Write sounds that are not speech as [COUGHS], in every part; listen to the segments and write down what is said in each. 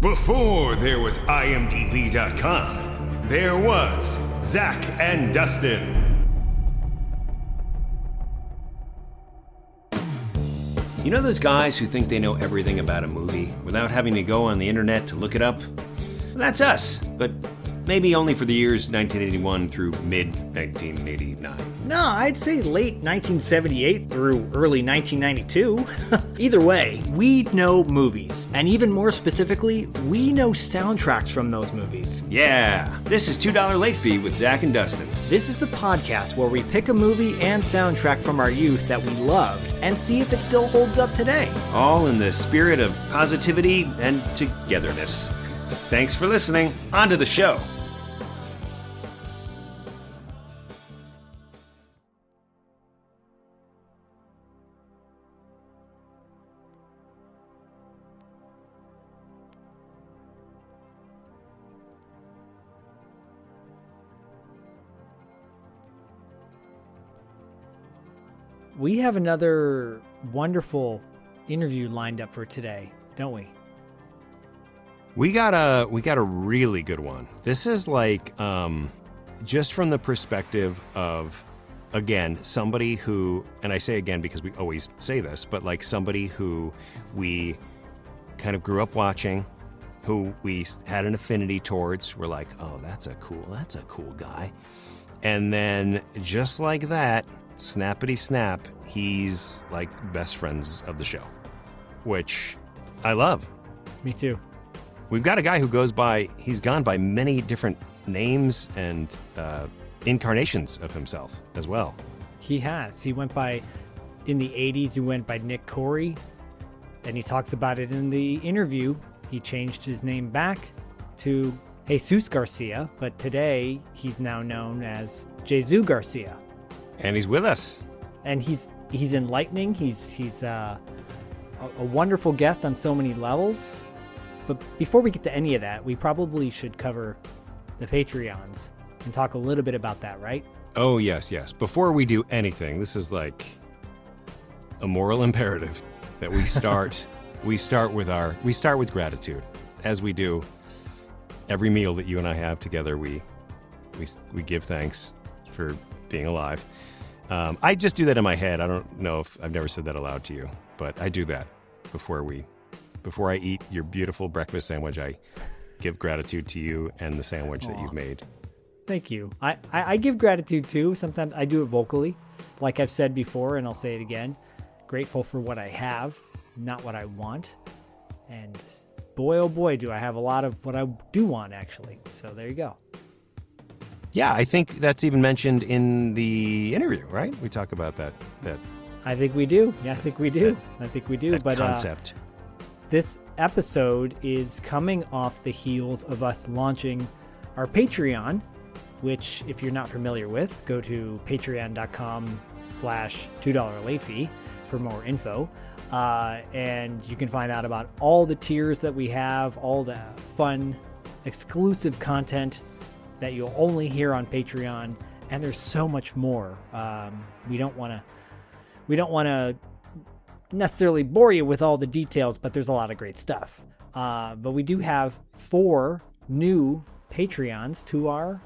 Before there was IMDb.com, there was Zach and Dustin. You know those guys who think they know everything about a movie without having to go on the internet to look it up? Well, that's us, but maybe only for the years 1981 through mid 1989. No, I'd say late 1978 through early 1992. [LAUGHS] Either way, we know movies, and even more specifically, we know soundtracks from those movies. Yeah, this is $2 Late Fee with Zach and Dustin. This is the podcast where we pick a movie and soundtrack from our youth that we loved and see if it still holds up today. All in the spirit of positivity and togetherness. Thanks for listening. On to the show. We have another wonderful interview lined up for today, don't we? We got a we got a really good one. This is like um just from the perspective of again somebody who and I say again because we always say this, but like somebody who we kind of grew up watching, who we had an affinity towards. We're like, "Oh, that's a cool, that's a cool guy." And then just like that, snappity snap, he's like best friends of the show, which I love. Me too. We've got a guy who goes by, he's gone by many different names and uh, incarnations of himself as well. He has. He went by, in the 80s, he went by Nick Corri, and he talks about it in the interview. He changed his name back to Jesus Garcia, but today he's now known as Jsu Garcia. And he's with us. And he's he's enlightening. He's he's uh, a, a wonderful guest on so many levels. But before we get to any of that, we probably should cover the Patreons and talk a little bit about that, right? Oh, yes, yes. Before we do anything, this is like a moral imperative that we start [LAUGHS] we start with our we start with gratitude as we do every meal that you and I have together we we we give thanks for being alive. Um, I just do that in my head. I don't know if I've never said that aloud to you, but I do that before we before I eat your beautiful breakfast sandwich. I give gratitude to you and the sandwich that you've made. Thank you. I, I, I give gratitude too. Sometimes I do it vocally, like I've said before, and I'll say it again. Grateful for what I have, not what I want. And boy, oh boy, do I have a lot of what I do want, actually. So there you go. Yeah, I think that's even mentioned in the interview, right? We talk about that that I think we do. Yeah, I think we do. I think we do. that but uh, concept. this episode is coming off the heels of us launching our Patreon, which, if you're not familiar with, go to patreon.com slash $2 late fee for more info. Uh, and you can find out about all the tiers that we have, all the fun, exclusive content that you'll only hear on Patreon. And there's so much more. Um, we don't want to, we don't want to necessarily bore you with all the details, but there's a lot of great stuff. Uh, but we do have four new Patreons to our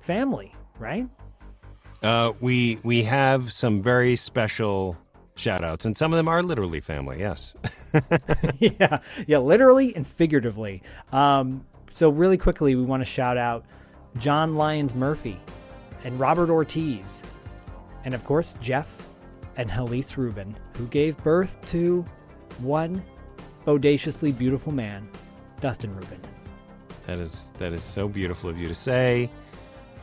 family, right? Uh, we we have some very special shout outs, and some of them are literally family, yes. [LAUGHS] [LAUGHS] yeah, yeah, literally and figuratively. Um, so really quickly, we want to shout out John Lyons Murphy and Robert Ortiz, and of course Jeff and Helise Rubin, who gave birth to one audaciously beautiful man, Dustin Rubin. that is that is so beautiful of you to say.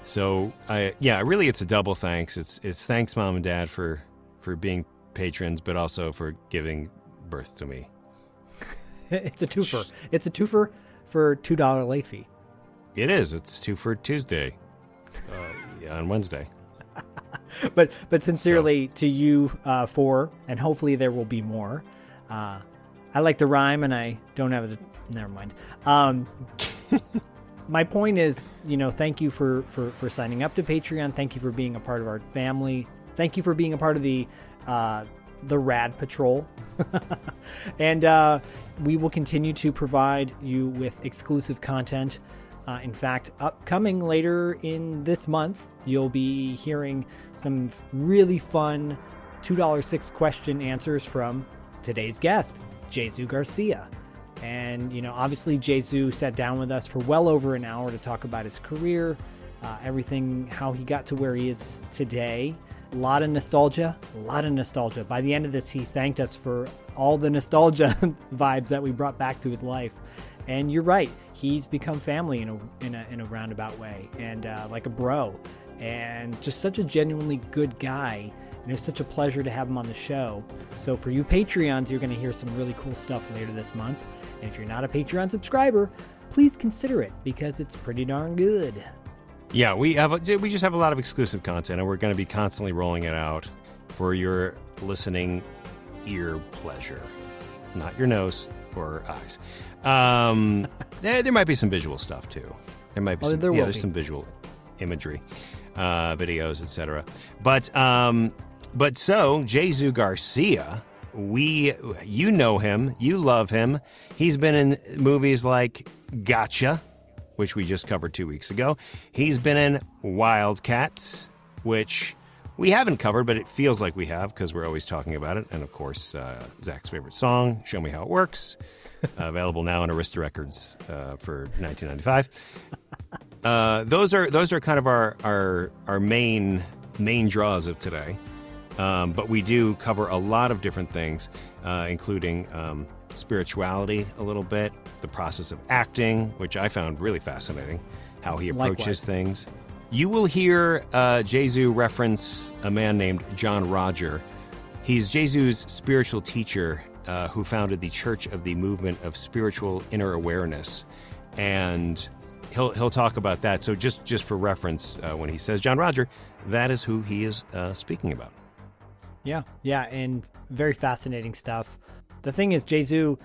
So I yeah, really it's a double thanks. It's it's thanks mom and dad for for being patrons, but also for giving birth to me. [LAUGHS] it's a twofer. It's a twofer for two dollar late fee. It is. It's two for Tuesday uh, on Wednesday. [LAUGHS] but but sincerely to you uh, four, and hopefully there will be more. Uh, I like to rhyme, and I don't have it. Never mind. Um, [LAUGHS] my point is, you know, thank you for, for for signing up to Patreon. Thank you for being a part of our family. Thank you for being a part of the uh, the Rad Patrol. [LAUGHS] and uh, we will continue to provide you with exclusive content. Uh, in fact, upcoming later in this month, you'll be hearing some really fun $2.06 question answers from today's guest, Jsu Garcia. And, you know, obviously, Jsu sat down with us for well over an hour to talk about his career, uh, everything, how he got to where he is today. A lot of nostalgia, a lot of nostalgia. By the end of this, he thanked us for all the nostalgia [LAUGHS] vibes that we brought back to his life. And you're right, he's become family in a in a, in a roundabout way, and uh, like a bro, and just such a genuinely good guy. And it was such a pleasure to have him on the show. So for you Patreons, you're going to hear some really cool stuff later this month. And if you're not a Patreon subscriber, please consider it because it's pretty darn good. Yeah, we have a, we just have a lot of exclusive content, and we're going to be constantly rolling it out for your listening ear pleasure, not your nose or eyes. Um, there, [LAUGHS] there, might be some visual stuff too. There might be oh, some, there yeah, there's be. some visual imagery, uh, videos, etc. But um, but so Jsu Garcia, we you know him, you love him. He's been in movies like Gotcha, which we just covered two weeks ago. He's been in Wildcats, which we haven't covered, but it feels like we have because we're always talking about it. And of course, uh, Zach's favorite song, "Show Me How It Works," uh, [LAUGHS] available now on Arista Records uh, for 1995. [LAUGHS] Uh, those are those are kind of our our our main main draws of today. Um, but we do cover a lot of different things, uh, including um, spirituality a little bit, the process of acting, which I found really fascinating, how he approaches Likewise. things. You will hear uh, Jsu reference a man named John Roger. He's Jsu's spiritual teacher uh, who founded the Church of the Movement of Spiritual Inner Awareness. And he'll, he'll talk about that. So, just, just for reference, uh, when he says John Roger, that is who he is uh, speaking about. Yeah, yeah, and very fascinating stuff. The thing is, Jsu,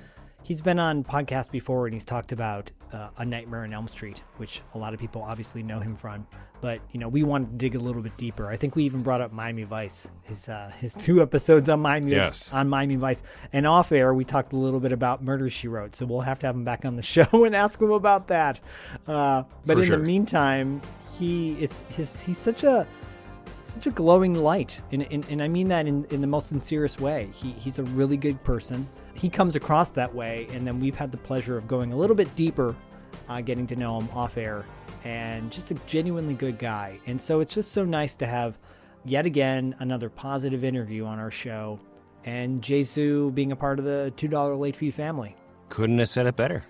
he's been on podcasts before and he's talked about uh, A Nightmare in Elm Street, which a lot of people obviously know him from. But you know, we wanted to dig a little bit deeper. I think we even brought up Miami Vice, his uh, his [LAUGHS] two episodes on Miami Yes. on Miami Vice, and off air we talked a little bit about Murder She Wrote. So we'll have to have him back on the [LAUGHS] show and ask him about that. Uh, but For in sure. the meantime, he is his he's such a such a glowing light and, and, and i mean that in, in the most sincerest way he, he's a really good person he comes across that way and then we've had the pleasure of going a little bit deeper uh, getting to know him off air and just a genuinely good guy and so it's just so nice to have yet again another positive interview on our show and Jsu being a part of the $2 late fee family Couldn't have said it better.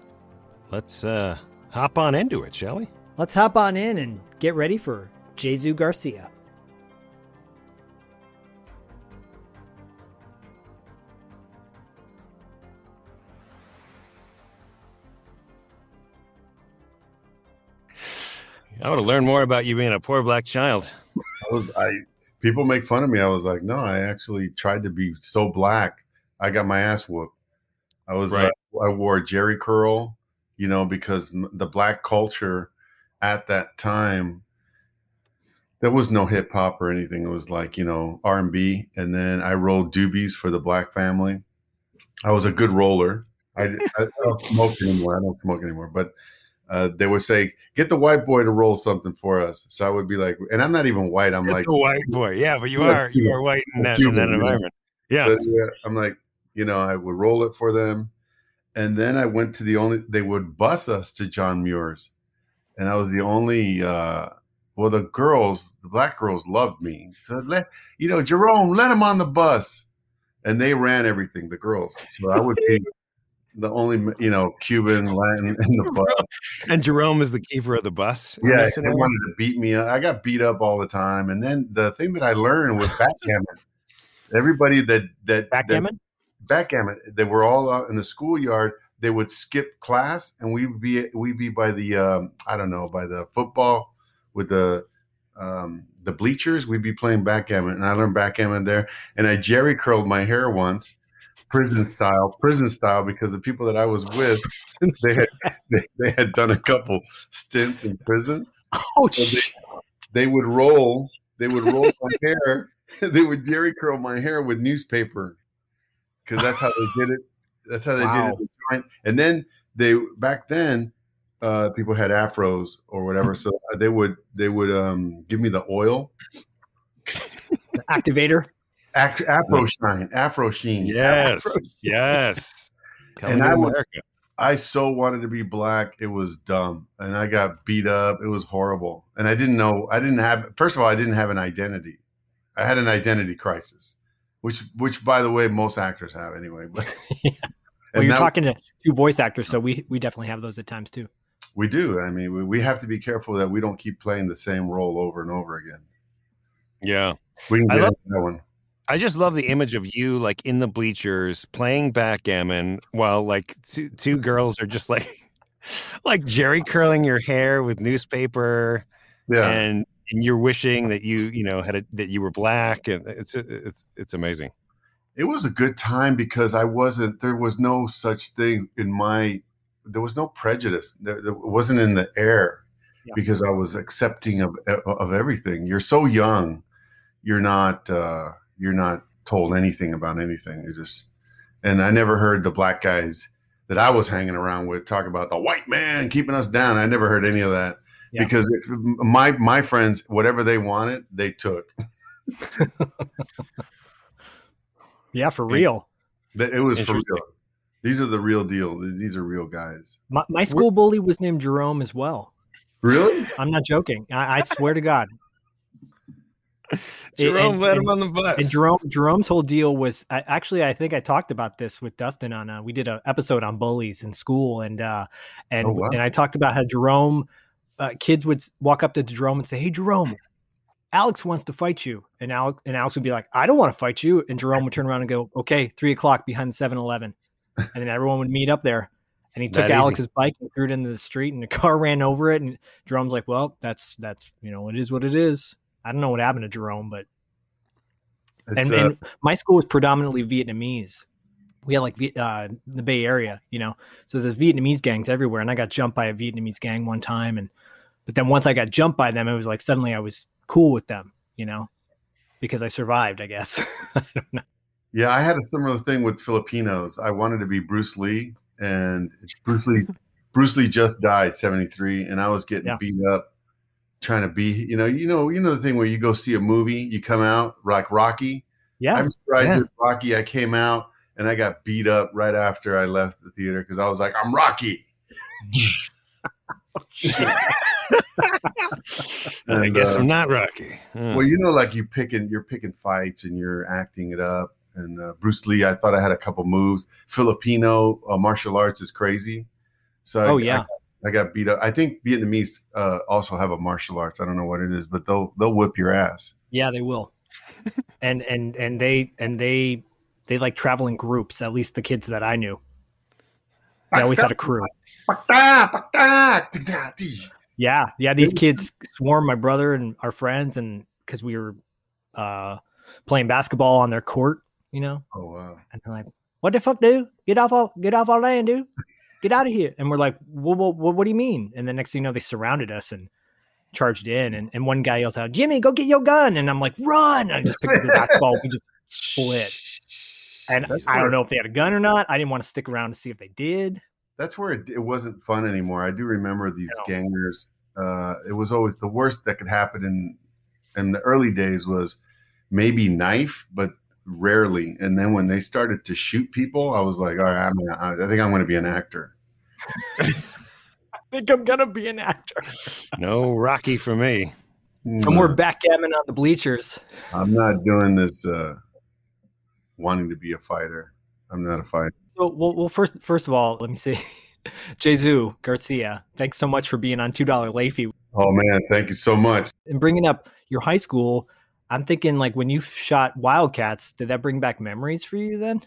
Let's uh, hop on into it, shall we? let's hop on in and get ready for Jsu Garcia I want to learn more about you being a poor black child. I was I people make fun of me. I was like, no, I actually tried to be so black. I got my ass whooped. I was Right. uh, I wore a Jheri curl, you know, because the black culture at that time there was no hip hop or anything. It was like you know R and B, and then I rolled doobies for the black family. I was a good roller. I, I, I don't smoke anymore. I don't smoke anymore, but uh, they would say, "Get the white boy to roll something for us." So I would be like, and I'm not even white. I'm like, a white boy. Yeah, but you are you are white in that, in that Cuban, you know. environment. Yeah. So, yeah, I'm like, you know, I would roll it for them, and then I went to the only. They would bus us to John Muir's, and I was the only. uh Well, the girls, the black girls, loved me. So let you know, Jerome, let him on the bus, and they ran everything. The girls, so I would be [LAUGHS] the only, you know, Cuban Latin in the [LAUGHS] bus. And Jerome is the keeper of the bus. in Yeah, they wanted to beat me up. I got beat up all the time, and then the thing that I learned was backgammon. Everybody that that that- backgammon backgammon. They were all out in the schoolyard. They would skip class, and we'd be we'd be by the um, I don't know by the football with the um, the bleachers. We'd be playing backgammon, and I learned backgammon there. And I Jheri curled my hair once, prison style, prison style, because the people that I was with, since they had [LAUGHS] they, they had done a couple stints in prison. Oh, So shit. They would roll. They would roll [LAUGHS] my hair. [LAUGHS] They would Jheri curl my hair with newspaper because that's how they did it. That's how they Wow. did it. And then they back then uh, people had afros or whatever, so they would they would um, give me the oil. Activator. Ac- Afro shine, Afro sheen. Yes, Afro- yes. [LAUGHS] Coming And I America. I so wanted to be black. It was dumb. And I got beat up. It was horrible. And I didn't know, I didn't have, first of all, I didn't have an identity. I had an identity crisis, which, which by the way, most actors have anyway. But, [LAUGHS] [LAUGHS] Yeah. Well, you're that- talking to two voice actors, so we we definitely have those at times too. we do. I mean, we, we have to be careful that we don't keep playing the same role over and over again. Yeah. We can I get love- into that one. I just love the image of you like in the bleachers playing backgammon while like two, two girls are just like [LAUGHS] like Jheri curling your hair with newspaper Yeah. and and you're wishing that you you know had a, that you were black and it's it's it's amazing. it was a good time because I wasn't there was no such thing in my there was no prejudice there, there wasn't in the air Yeah. because I was accepting of of everything you're so young you're not uh you're not told anything about anything you just and I never heard the black guys that I was hanging around with talk about the white man keeping us down I never heard any of that Yeah. because if my my friends whatever they wanted they took [LAUGHS] Yeah, for real. That- it was for real these are the real deal these are real guys My, my school bully was named Jerome as well. Really? I'm not joking. I, I swear to God. [LAUGHS] Jerome and- let him and- on the bus. And Jerome, Jerome's whole deal was I, actually, I think I talked about this with Dustin on. Uh, we did an episode on bullies in school, and uh, and Oh, wow. and I talked about how Jerome, uh, kids would walk up to Jerome and say, "Hey, Jerome, Alex wants to fight you," and Alex and Alex would be like, "I don't want to fight you," and Jerome would turn around and go, "Okay, three o'clock behind 7-Eleven. and then everyone would meet up there. And he [LAUGHS] took That easy. Alex's bike and threw it into the street, and the [LAUGHS] car ran over it. And Jerome's like, "Well, that's that's you know, it is what it is." I don't know what happened to Jerome, but and, uh, and my school was predominantly Vietnamese. We had like uh, the Bay Area, you know, so there's Vietnamese gangs everywhere. And I got jumped by a Vietnamese gang one time, and but then once I got jumped by them, it was like suddenly I was cool with them, you know, because I survived. I guess. [LAUGHS] I don't know. yeah, I had a similar thing with Filipinos. I wanted to be Bruce Lee, and it's Bruce Lee. Bruce Lee just died, seventy three, and I was getting Yeah. beat up trying to be. You know, you know, you know the thing where you go see a movie, you come out like Rocky. Yeah, remember I Yeah. Rocky. I came out and I got beat up right after I left the theater because I was like, I'm Rocky. [LAUGHS] [LAUGHS] I guess uh, I'm not Rocky. Huh. Well, you know, like you picking, you're picking fights and you're acting it up. And uh, Bruce Lee, I thought I had a couple moves. Filipino uh, martial arts is crazy. So I, Oh, yeah. I, I got beat up. I think Vietnamese uh, also have a martial arts. I don't know what it is, but they'll they'll whip your ass. yeah, they will. [LAUGHS] and and and they and they they like travel in groups. At least the kids that I knew, they always had a crew. [LAUGHS] Yeah, yeah. These kids swarmed my brother and our friends, and because we were uh, playing basketball on their court, you know, Oh wow! and they're like, "What the fuck, dude? Get off our get off our land, dude! Get out of here!" And we're like, "What? What? What, what do you mean?" And the next thing you know, they surrounded us and charged in, and, and one guy yells out, "Jimmy, go get your gun!" And I'm like, "Run!" And I just picked up the [LAUGHS] basketball. We just split. And That's I don't know if they had a gun or not. I didn't want to stick around to see if they did. That's where it, it wasn't fun anymore. I do remember these No. gangers. Uh, it was always the worst that could happen in in the early days was maybe knife, but rarely. And then when they started to shoot people, I was like, all right, I'm gonna, I I think I'm going to be an actor. [LAUGHS] I think I'm gonna be an actor. no Rocky for me. No more backgammon on the bleachers. I'm not doing this uh, wanting to be a fighter. I'm not a fighter. So, well, well, first, first of all, let me say, [LAUGHS] Jesus Garcia, thanks so much for being on Two Dollar Late Oh man, thank you so much. and bringing up your high school. I'm thinking, like, when you shot Wildcats, did that bring back memories for you then?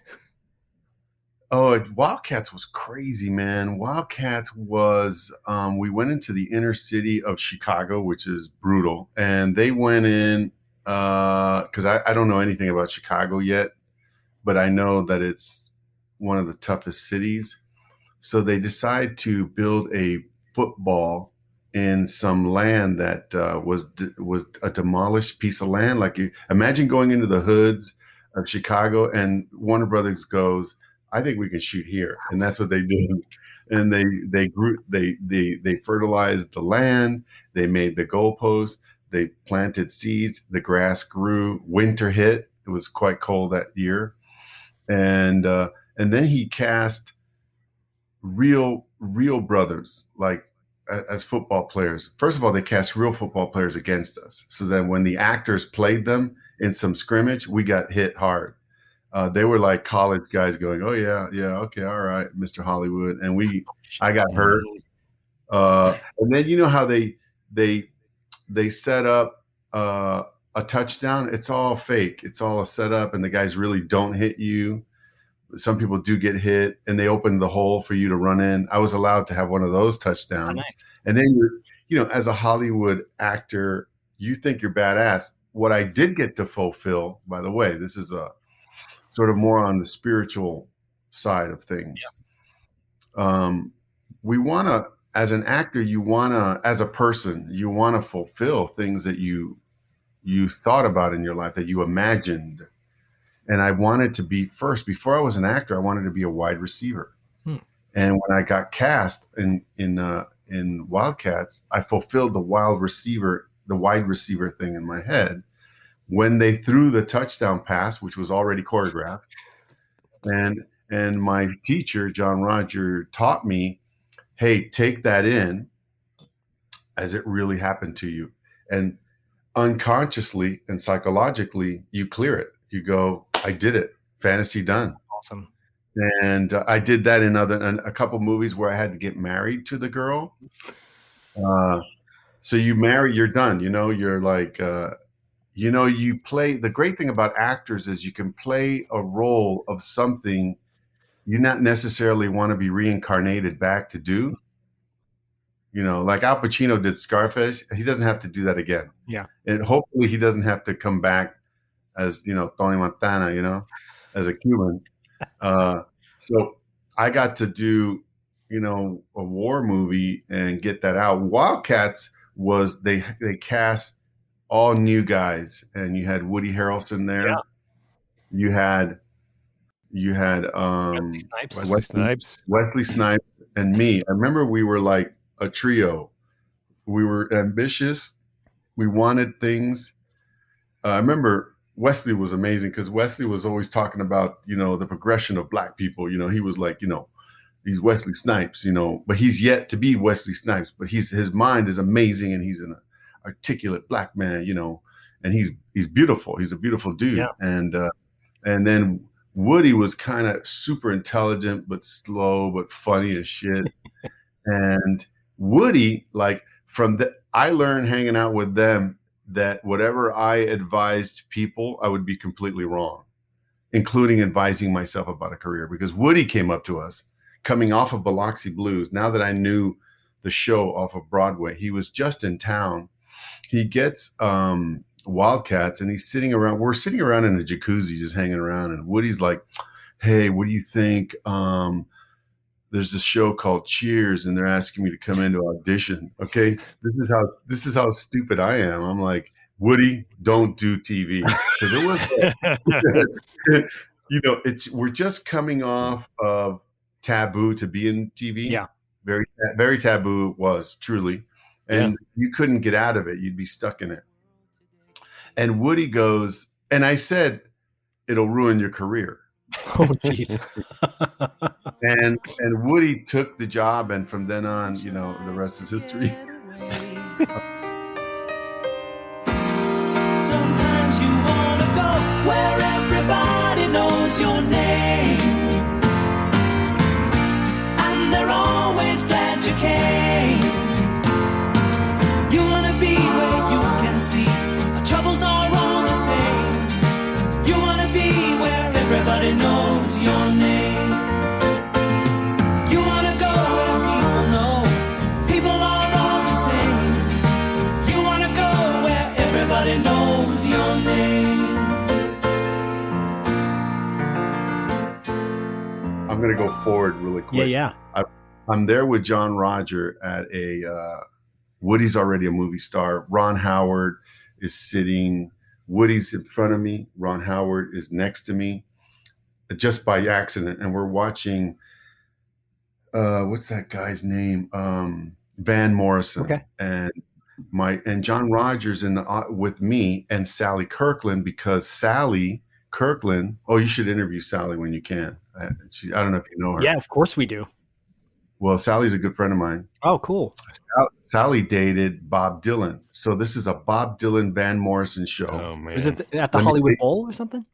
Oh, Wildcats was crazy, man. Wildcats was um, we went into the inner city of Chicago, which is brutal, and they went in because I, I don't know anything about Chicago yet, but I know that it's one of the toughest cities. So they decide to build a football in some land that uh, was was a demolished piece of land. Like you imagine going into the hoods of Chicago, and Warner Brothers goes, "I think we can shoot here," and that's what they did. And they they grew they they they fertilized the land. They made the goalpost. They planted seeds. The grass grew. Winter hit. It was quite cold that year, and uh, and then he cast real real brothers like as football players. First of all, they cast real football players against us. So then when the actors played them in some scrimmage, we got hit hard. Uh, they were like college guys going, "Oh yeah, yeah, okay, all right, Mr. Hollywood," and we, I got hurt. Uh, and then you know how they they they set up uh, a touchdown. It's all fake. It's all a setup, and the guys really don't hit you some people do get hit and they open the hole for you to run in. I was allowed to have one of those touchdowns. Oh, nice. And then you're, you know, as a Hollywood actor, you think you're badass. What I did get to fulfill, by the way, this is a sort of more on the spiritual side of things. Yeah. Um, we want to, as an actor, you want to, as a person, you want to fulfill things that you you thought about in your life that you imagined and I wanted to be first before I was an actor. I wanted to be a wide receiver, hmm. and when I got cast in in uh, in Wildcats, I fulfilled the wild receiver, the wide receiver thing in my head. When they threw the touchdown pass, which was already choreographed, and and my teacher John Roger taught me, hey, take that in as it really happened to you, and unconsciously and psychologically you clear it you go, I did it, fantasy done. Awesome. And uh, I did that in other in a couple movies where I had to get married to the girl. Uh, so you marry, you're done. You know, you're like, uh, you know, you play. The great thing about actors is you can play a role of something you not necessarily want to be reincarnated back to do. You know, like Al Pacino did Scarface. He doesn't have to do that again. Yeah. And hopefully he doesn't have to come back as you know Tony Montana, you know, as a Cuban. [LAUGHS] Uh, so I got to do you know a war movie and get that out. Wildcats was they they cast all new guys, and you had Woody Harrelson there. Yeah. You had you had um, Wesley Snipes. Wesley, Wesley Snipes, Wesley Snipes, and me. I remember we were like a trio. We were ambitious. We wanted things. Uh, I remember Wesley was amazing because Wesley was always talking about, you know, the progression of black people. You know, he was like, you know, he's Wesley Snipes, you know, but he's yet to be Wesley Snipes, but he's his mind is amazing and he's an articulate black man, you know, and he's he's beautiful. He's a beautiful dude. Yeah. And uh and then Woody was kind of super intelligent but slow but funny as shit. [LAUGHS] and Woody, like from the I learned hanging out with them that whatever I advised people, I would be completely wrong, including advising myself about a career. Because Woody came up to us coming off of Biloxi Blues. Now that I knew the show off of Broadway, he was just in town. He gets um, Wildcats and he's sitting around. We're sitting around in a jacuzzi just hanging around. And Woody's like, Hey, what do you think? Um, there's this show called Cheers, and they're asking me to come in to audition. Okay, this is how this is how stupid I am. I'm like, Woody, don't do TV because it was, [LAUGHS] you know, it's we're just coming off of taboo to be in TV. Yeah, very very taboo it was truly, and yeah. you couldn't get out of it. You'd be stuck in it. And Woody goes, and I said, it'll ruin your career. [LAUGHS] Oh, jeez. and and Woody took the job, and from then on, you know, the rest is history. [LAUGHS] I'm going to go forward really quick. Yeah, yeah. i am there with John Roger at a. Uh, Woody's already a movie star. Ron Howard is sitting Woody's in front of me. Ron Howard is next to me, just by accident, and we're watching. Uh, what's that guy's name? Um, Van Morrison. Okay. And my and John Rogers in the uh, with me and Sally Kirkland because Sally Kirkland. Oh, you should interview Sally when you can. I, she, I don't know if you know her. Yeah, of course we do. Well, Sally's a good friend of mine. Oh, cool. Sally dated Bob Dylan, so this is a Bob Dylan Van Morrison show. Oh man. Was it th- at the Let Hollywood think. Bowl or something?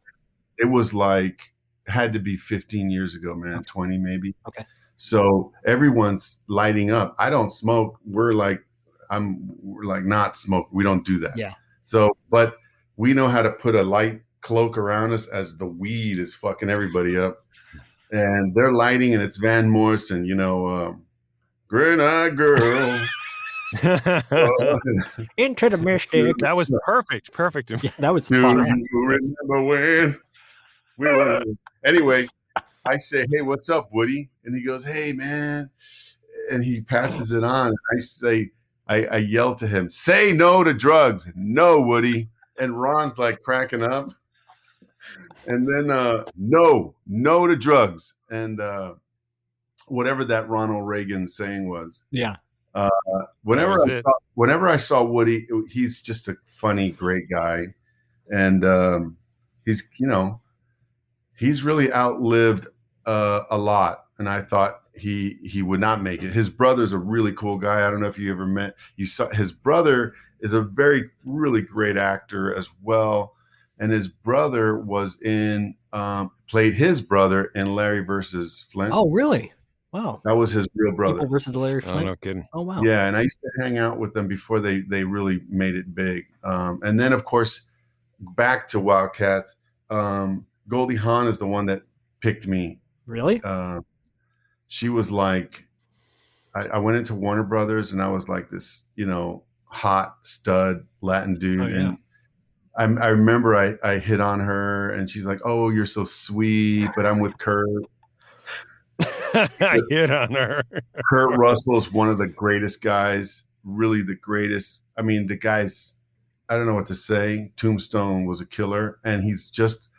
It was like had to be 15 years ago, man, 20 maybe. Okay. So everyone's lighting up. I don't smoke. We're like, I'm we're like not smoke. We don't do that. Yeah. So, but we know how to put a light cloak around us as the weed is fucking everybody up. And they're lighting, and it's Van Morrison, you know, um, Green Eyed Girl. [LAUGHS] Into the mystic. [LAUGHS] that was perfect. Perfect. Yeah, that was Do you remember when we were? [LAUGHS] Anyway, I say, "Hey, what's up, Woody?" And he goes, "Hey, man," and he passes it on. And I say, I, I yell to him, "Say no to drugs, no, Woody." And Ron's like cracking up, and then uh, no, no to drugs, and uh, whatever that Ronald Reagan saying was Yeah. whenever was I saw, whenever I saw Woody, he's just a funny, great guy, and um, he's you know he's really outlived uh, a lot. And I thought he he would not make it. His brother's a really cool guy. I don't know if you ever met. You saw his brother is a very really great actor as well, and his brother was in um, played his brother in Larry versus Flynt. Oh, really? Wow. that was his real brother. People versus Larry Flynt. Oh no kidding. Oh, wow. Yeah, and I used to hang out with them before they they really made it big. Um, and then, of course, back to Wildcats. Um, Goldie Hawn is the one that picked me. Really? Uh, she was like, I, I went into Warner Brothers, and I was like this, you know, hot stud Latin dude. Oh, yeah. And I, I remember I, I hit on her, and she's like, "Oh, you're so sweet," but I'm with Kurt. [LAUGHS] I hit on her. Kurt Russell is one of the greatest guys, really the greatest. I mean, the guy's I don't know what to say. Tombstone was a killer, and he's just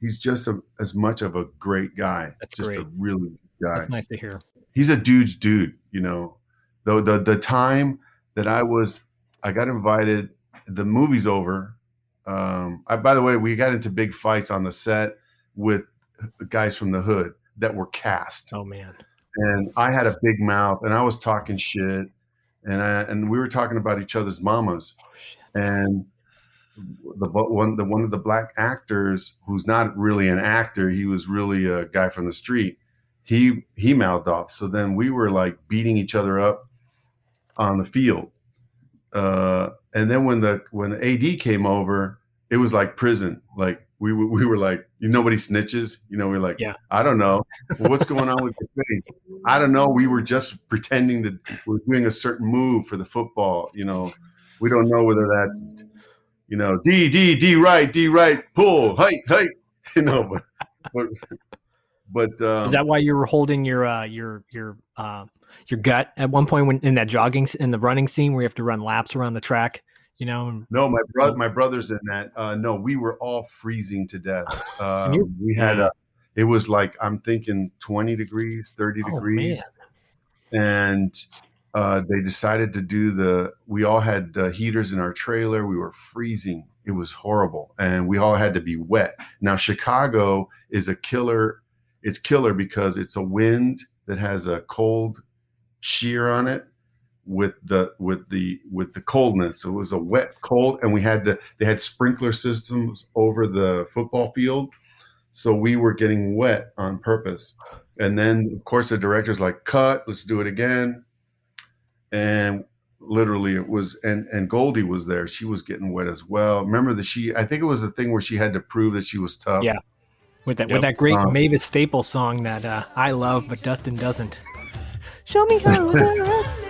he's just a, as much of a great guy. That's just a really good guy. That's nice to hear. He's a dude's dude, you know. Though the the time that I was I got invited, the movie's over. Um, I, by the way, we got into big fights on the set with guys from the hood that were cast Oh, man. and I had a big mouth, and I was talking shit, and I, and we were talking about each other's mamas, Oh, shit. and the one the one of the black actors who's not really an actor, he was really a guy from the street. He he mouthed off. So then we were like beating each other up on the field, uh, and then when the when the AD came over, it was like prison. Like we were- we were like, you nobody snitches. You know, we are like, Yeah. I don't know. Well, what's going on with your face? I don't know. We were just pretending that we're doing a certain move for the football. You know, we don't know whether that's, you know, D, D, D right, D right, pull, height, height. [LAUGHS] You know, but, but, but um, Is that why you were holding your uh, your your uh, your gut at one point when in that jogging in the running scene where you have to run laps around the track? You know, no, my brother, my brother's in that. Uh, no, we were all freezing to death. [LAUGHS] Um, you- we had a, it was like, I'm thinking 20 degrees, 30 oh degrees. man, and uh, they decided to do the we all had uh, heaters in our trailer we were freezing it was horrible and we all had to be wet now chicago is a killer it's killer because it's a wind that has a cold shear on it with the with the with the coldness so it was a wet cold and we had the they had sprinkler systems over the football field so we were getting wet on purpose and then of course the director's like cut let's do it again and literally it was and and goldie was there she was getting wet as well remember that she i think it was the thing where she had to prove that she was tough Yeah. with that Yep. with that great Um, Mavis Staples song that uh, I love, but Dustin doesn't. Show me how [LAUGHS] it works.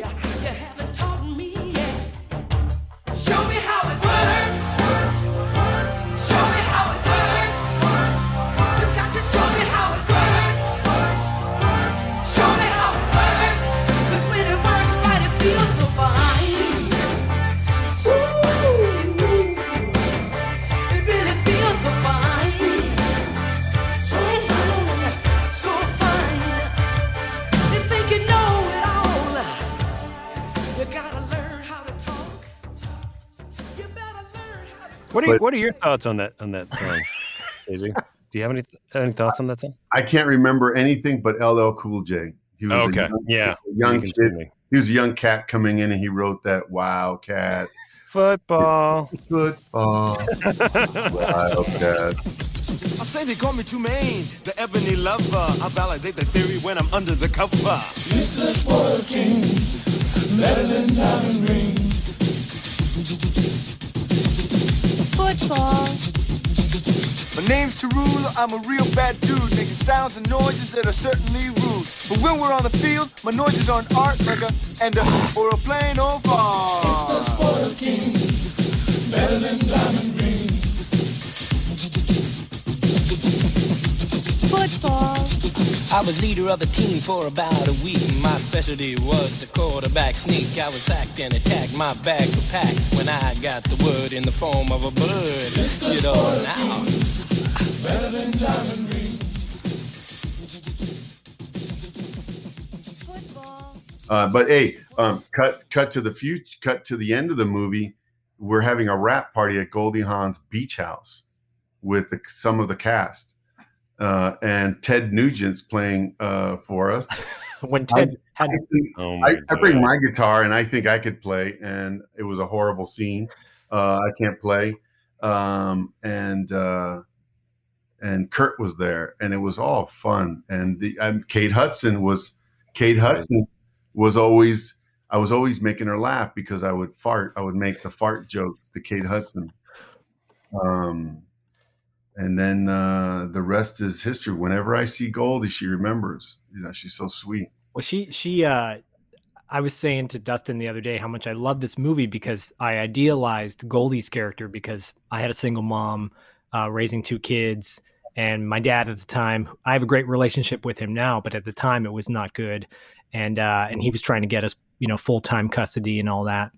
What are you, what are your thoughts on that on that song, [LAUGHS] Daisy? Do you have any any thoughts on that song? I can't remember anything but LL Cool J. He was a Okay, young, yeah, young You kid. He was a young cat coming in, and he wrote that Wildcat [LAUGHS] Football. [LAUGHS] football. Wildcat. I say they call me Tremaine, the ebony lover. I validate the theory when I'm under the cover. Football. My name's Tarula, I'm a real bad dude, making sounds and noises that are certainly rude. But when we're on the field, my noises aren't art like a and a or a plain old bar. It's the sport of kings, better than diamond Football. I was leader of the team for about a week. My specialty was the quarterback sneak. I was sacked and attacked, my bag was packed when I got the word in the form of a bird. You know, now. Football. Uh, but hey, um, cut cut to the future, cut to the end of the movie. We're having a rap party at Goldie Hawn's beach house with the, some of the cast, uh, and Ted Nugent's playing uh, for us. [LAUGHS] when Ted I, had think- Oh I, I bring my guitar and I think I could play, and it was a horrible scene. Uh, I can't play, um, and uh, and Kurt was there, and it was all fun. And the um, Kate Hudson was Kate That's Hudson was always I was always making her laugh because I would fart. I would make the fart jokes to Kate Hudson. Um, and then uh, the rest is history. Whenever I see Goldie, she remembers. You know, she's so sweet. Well, she she uh I was saying to Dustin the other day how much I love this movie because I idealized Goldie's character because I had a single mom uh, raising two kids and my dad at the time I have a great relationship with him now but at the time it was not good and uh and he was trying to get us you know full-time custody and all that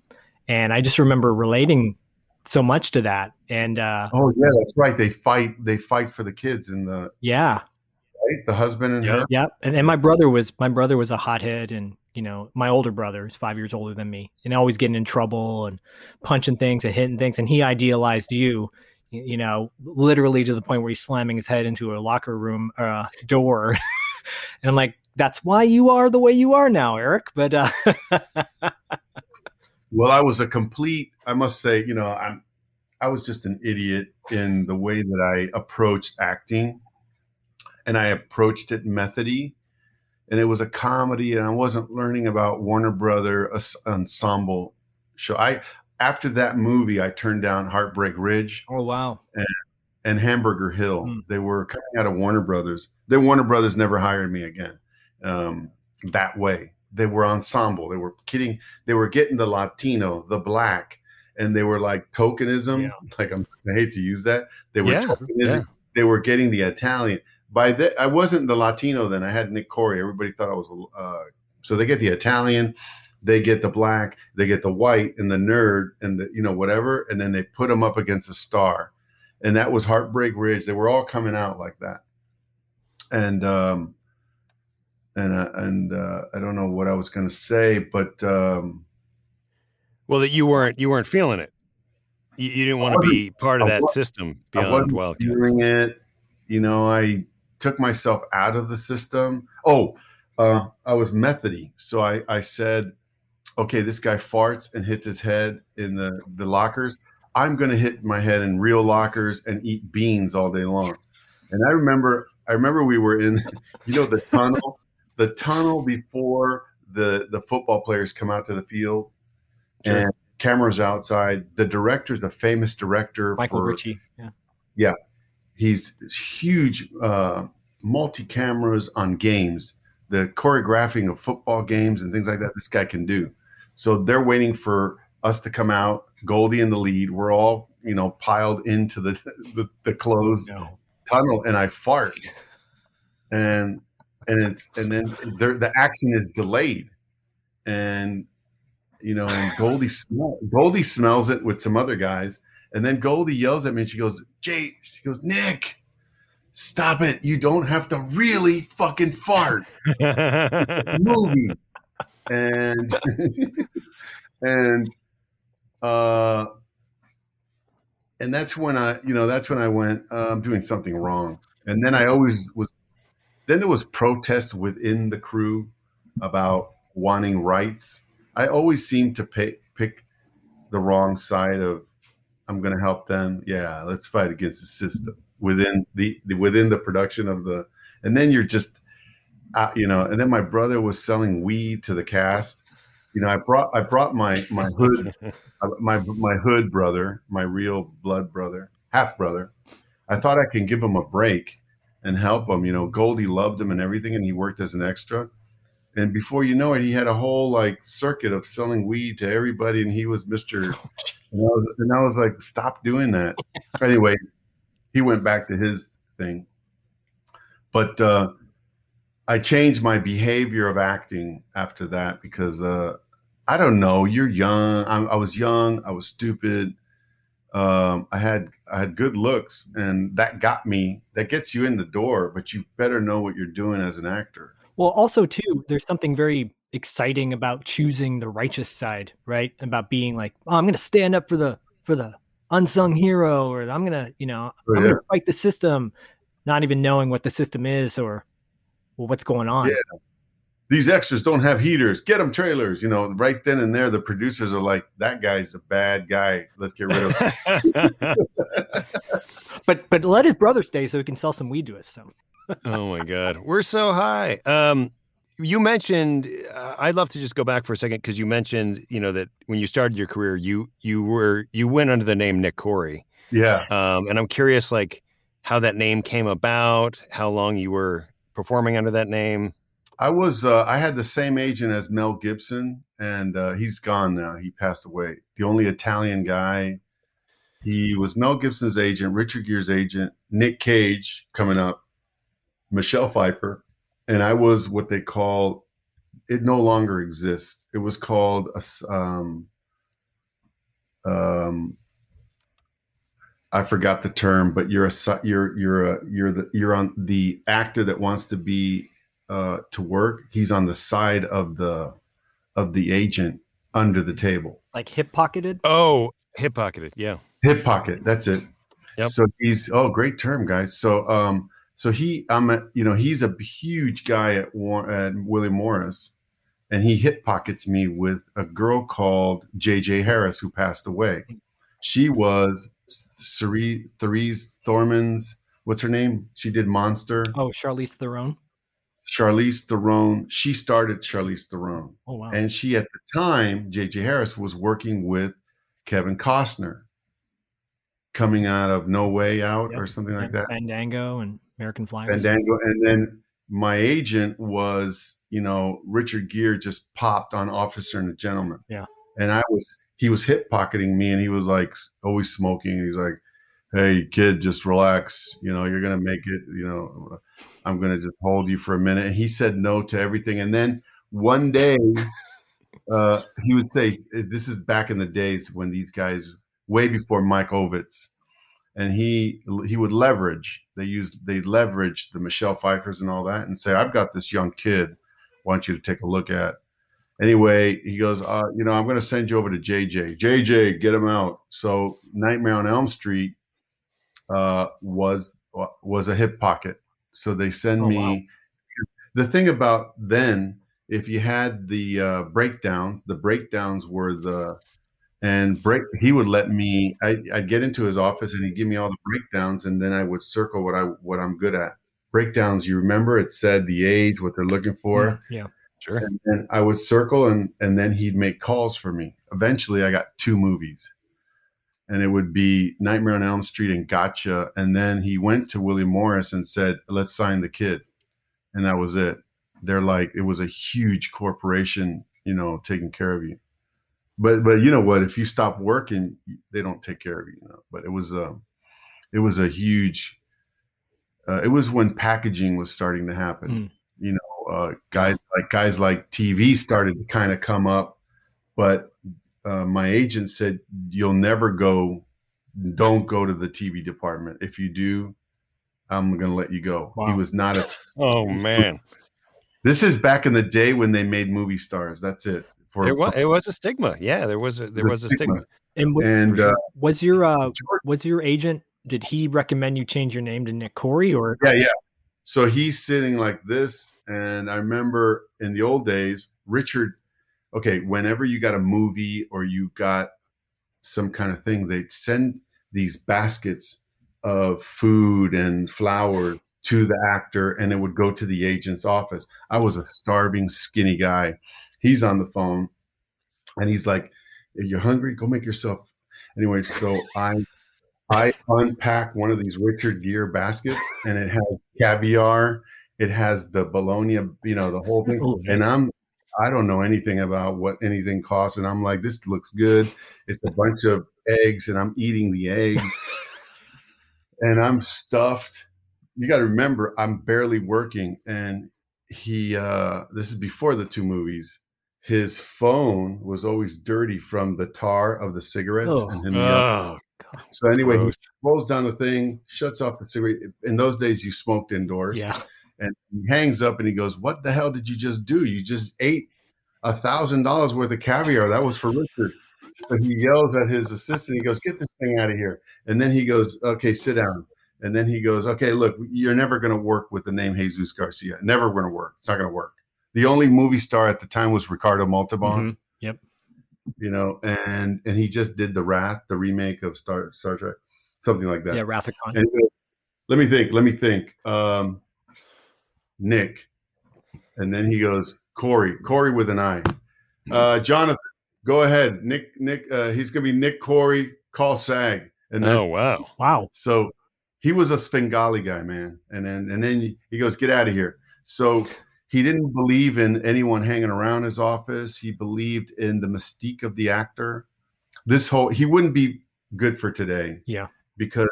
and I just remember relating so much to that and uh Oh yeah, that's right. They fight. They fight for the kids and the yeah right? the husband and Yeah. her. Yep. And, and my brother was my brother was a hothead and you know, my older brother is five years older than me and always getting in trouble and punching things and hitting things. And he idealized you, you know, literally to the point where he's slamming his head into a locker room uh, door. [LAUGHS] and I'm like, that's why you are the way you are now, Eric. But uh, [LAUGHS] Well, I was a complete. I must say, you know, I'm. I was just an idiot in the way that I approached acting, and I approached it methody, and it was a comedy, and I wasn't learning about Warner Brother ensemble show. I after that movie, I turned down Heartbreak Ridge. oh wow, and Hamburger Hill. Hmm. They were coming out of Warner Brothers. Then Warner Brothers never hired me again. Um, that way, they were ensemble. They were kidding. They were getting the Latino, the black, and they were like tokenism. Yeah. [LAUGHS] Like I'm, I hate to use that. They were Yeah, tokenism. yeah. They were getting the Italian. By that, I wasn't the Latino then. I had Nick Corri. Everybody thought I was. Uh, so they get the Italian, they get the black, they get the white, and the nerd, and the you know whatever, and then they put them up against a star and that was Heartbreak Ridge. They were all coming out like that, and um, and uh, and uh, I don't know what I was going to say, but um, Well, that you weren't you weren't feeling it. You, you didn't want to be part of I that system I beyond wasn't Wildcats. feeling it. You know, I took myself out of the system. Oh, uh, I was methody, so I I said, okay, this guy farts and hits his head in the the lockers. I'm going to hit my head in real lockers and eat beans all day long. And I remember, I remember we were in, [LAUGHS] you know, the tunnel, the tunnel before the the football players come out to the field, Sure. and cameras outside. The director's a famous director. Michael for, Ritchie. Yeah. He's huge, uh, multi cameras on games, the choreographing of football games and things like that. This guy can do. So they're waiting for us to come out. Goldie in the lead. We're all you know piled into the [LAUGHS] the, the closed No. tunnel, and I fart, [LAUGHS] and and it's and then there, the action is delayed, and you know, and Goldie smell, Goldie smells it with some other guys, and then Goldie yells at me, and she goes, "Jay," she goes, "Nick." Stop it. You don't have to really fucking fart [LAUGHS] movie. And [LAUGHS] and uh and that's when I, you know, that's when I went, uh, I'm doing something wrong. And then I always was. Then there was protest within the crew about wanting rights. I always seem to pick pick the wrong side of. I'm going to help them. Yeah, let's fight against the system within the, the within the production of the. And then you're just, uh, you know. And then my brother was selling weed to the cast. You know, I brought I brought my my hood uh, my my hood brother, my real blood brother, half brother. I thought I can give him a break and help him. You know, Goldie loved him and everything, and he worked as an extra. And before you know it, he had a whole like circuit of selling weed to everybody, and he was Mister. [LAUGHS] and, I was, and I was like, stop doing that. anyway, he went back to his thing, but uh, I changed my behavior of acting after that because uh, I don't know. You're young. I, I was young. I was stupid. Um, I had I had good looks, and that got me. That gets you in the door, but you better know what you're doing as an actor. Well, also too, there's something very exciting about choosing the righteous side, right? About being like, oh, I'm going to stand up for the for the unsung hero, or I'm going to, you know, Oh, I'm going to fight the system, not even knowing what the system is or well, what's going on. Yeah. These extras don't have heaters. Get them trailers. You know, right then and there, the producers are like, "That guy's a bad guy. Let's get rid of him." [LAUGHS] But but let his brother stay so he can sell some weed to us. So [LAUGHS] oh my god, we're so high. Um, you mentioned. Uh, I'd love to just go back for a second because you mentioned, you know, that when you started your career, you you were you went under the name Nick Corri. yeah. Um, and I'm curious, like, how that name came about, how long you were performing under that name. I was uh, I had the same agent as Mel Gibson, and uh, he's gone now. He passed away. The only Italian guy. He was Mel Gibson's agent, Richard Gere's agent, Nick Cage coming up, Michelle Pfeiffer, and I was what they call. It no longer exists. It was called a. um, um, I forgot the term, but you're a you're you're a you're the you're on the actor that wants to be uh, to work. He's on the side of the of the agent under the table. like hip pocketed. Oh, hip pocketed. Yeah. Hip pocket. That's it. Yep. So he's oh great term, guys. So um so he I'm a, you know he's a huge guy at War, at William Morris, and he hip pockets me with a girl called J.J. Harris who passed away. She was Cerise Therese Thorman's what's her name? She did Monster. Oh, Charlize Theron. Charlize Theron. She started Charlize Theron. Oh wow. And she, at the time, J.J. Harris was working with Kevin Costner, coming out of No Way Out Yep. or something like that. Fandango and American Flyers. Fandango. And then my agent was, you know, Richard Gere just popped on Officer and a Gentleman. Yeah. And I was, he was hip pocketing me and he was like always smoking. He's like, hey, kid, just relax. You know, you're going to make it. You know, I'm going to just hold you for a minute. And he said no to everything. And then one day, [LAUGHS] uh, he would say, "This is back in the days when these guys, way before Mike Ovitz, and he he would leverage. They used they leveraged the Michelle Pfeiffers and all that, and say, "I've got this young kid. I want you to take a look at." Anyway, he goes, uh, "You know, I'm going to send you over to JJ. JJ, get him out." So, Nightmare on Elm Street uh, was was a hip pocket. So they send Oh, me. wow. The thing about then, if you had the uh, breakdowns, the breakdowns were the and break. He would let me. I, I'd get into his office and he'd give me all the breakdowns, and then I would circle what I what I'm good at. Breakdowns. You remember it said the age, what they're looking for Yeah. Sure. and I would circle and and then he'd make calls for me. Eventually, I got two movies, and it would be Nightmare on Elm Street and Gotcha. And then he went to William Morris and said, "Let's sign the kid," and that was it. They're like it was a huge corporation, you know, taking care of you. But but you know what? If you stop working, they don't take care of you. you know? But it was a it was a huge. Uh, it was when packaging was starting to happen. Mm. You know, uh, guys like guys like TV started to kind of come up, but uh, my agent said you'll never go. Don't go to the TV department. If you do, I'm going to let you go. He was not a. [LAUGHS] Oh man, This is back in the day when they made movie stars. That's it. For there was it was a stigma. Yeah, there was a there The was a stigma. And, what, And uh, was your uh, was your agent? Did he recommend you change your name to Nick Corri or? yeah, yeah. So he's sitting like this, and I remember in the old days, Richard. Okay, whenever you got a movie or you got some kind of thing, they'd send these baskets of food and flour to the actor, and it would go to the agent's office. I was a starving, skinny guy. He's on the phone, and he's like, if "You're hungry? Go make yourself." Anyway, so I I unpack one of these Richard Gere baskets, and it has caviar. It has the bologna, you know, the whole thing. Oh, and. I'm I don't know anything about what anything costs, and I'm like, this looks good. It's a bunch of eggs, and I'm eating the eggs, and I'm stuffed. You got to remember, I'm barely working, and he. uh This is before the two movies. His phone was always dirty from the tar of the cigarettes Oh. and him yelling. Oh, So anyway, gross. he rolls down the thing, shuts off the cigarette. In those days, you smoked indoors. Yeah. And he hangs up and he goes, "What the hell did you just do? You just ate a thousand dollars worth of caviar. That was for Richard." So he yells at his assistant. He goes, "Get this thing out of here!" And then he goes, "Okay, sit down." And then he goes, "Okay, look, you're never going to work with the name Jesus Garcia. Never going to work. It's not going to work." The only movie star at the time was Ricardo Montalban Mhm. Yep. you know, and and he just did the Wrath, the remake of Star Star Trek, something like that. Yeah. Wrath of Khan. He goes, let me think. Let me think. Um, Nick, and then he goes Corri, Corri with an I. Uh, Jonathan, go ahead. Nick, Nick. Uh, he's gonna be Nick Corri. Call SAG, and Oh wow. Wow. so he was a Svengali guy, man. And then and then he goes, "Get out of here." So he didn't believe in anyone hanging around his office. He believed in the mystique of the actor. This whole he wouldn't be good for today. Yeah. Because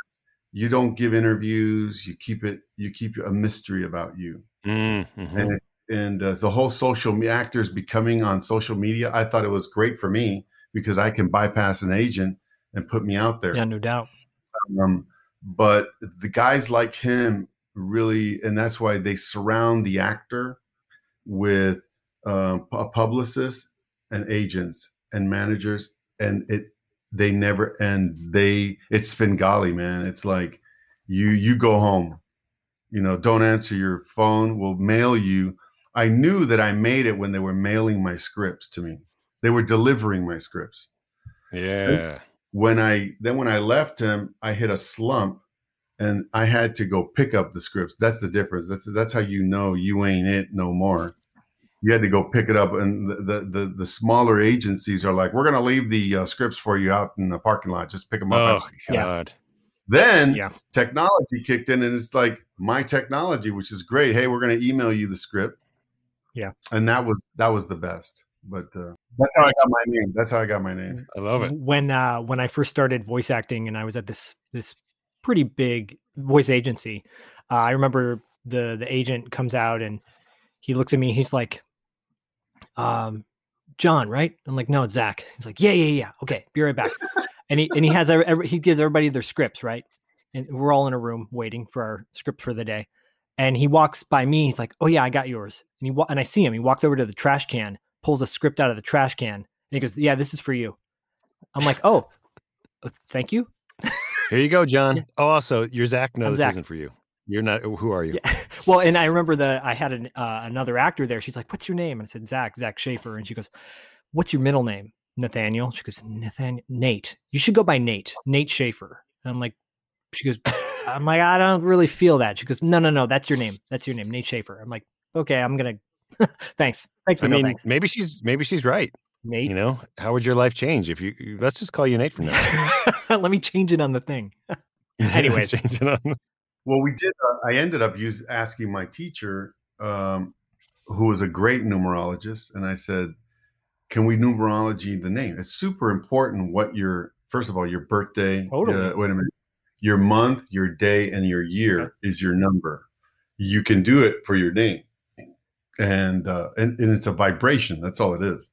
you don't give interviews, you keep it you keep a mystery about you. Mm, mhm. And and uh, the whole social me- actors becoming on social media, I thought it was great for me because I can bypass an agent and put me out there. Yeah. No doubt. Um, but the guys like him really, and that's why they surround the actor with uh, a publicist and agents and managers, and it they never end. They it's Svengali, man. It's like you you go home, you know, don't answer your phone. We'll mail you. I knew that I made it when they were mailing my scripts to me. They were delivering my scripts yeah. when I then when I left him, I hit a slump, and I had to go pick up the scripts. That's the difference. That's that's how you know you ain't it no more. You had to go pick it up, and the the the, the smaller agencies are like, "We're going to leave the uh, scripts for you out in the parking lot. Just pick them up." Oh Yeah. god. Then Yeah. technology kicked in, and it's like my technology, which is great. Hey, we're going to email you the script. Yeah. and that was that was the best. But uh, that's how I got my name. That's how I got my name. I love it. when uh when I first started voice acting and I was at this this pretty big voice agency, uh, I remember the the agent comes out and he looks at me. He's like, um, John, right? I'm like, no, it's Zach. He's like, yeah, yeah, yeah. Okay, be right back. And he and he has every, he gives everybody their scripts, right? And we're all in a room waiting for our script for the day. And he walks by me. He's like, "Oh yeah, I got yours." And he wa- and I see him. He walks over to the trash can, pulls a script out of the trash can, and he goes, "Yeah, this is for you." I'm like, "Oh, uh, thank you." Here you go, John. [LAUGHS] Oh, also, your Zach. No, I'm this Zach. isn't for you. You're not. Who are you? Yeah. [LAUGHS] Well, and I remember that I had an, uh, another actor there. She's like, "What's your name?" And I said, "Zach, Zach Schaefer." And she goes, "What's your middle name?" Nathaniel. She goes, "Nathaniel, Nate. You should go by Nate, Nate Schaefer." And I'm like, she goes, I'm like, I don't really feel that. She goes, No, no, no, that's your name. That's your name, Nate Schaefer. I'm like, okay, I'm gonna. [LAUGHS] thanks, thanks, I but no mean, thanks, maybe she's maybe she's right. Nate. You know, how would your life change if you? you- Let's just call you Nate from now. [LAUGHS] Let me change it on the thing. [LAUGHS] Anyways. Change it on. Well, we did. Uh, I ended up use, asking my teacher, um, who was a great numerologist, and I said, "Can we numerology the name? It's super important what your first of all your birthday. Totally. uh, wait a minute, your month, your day, and your year is your number. You can do it for your name, and uh, and and it's a vibration. That's all it is.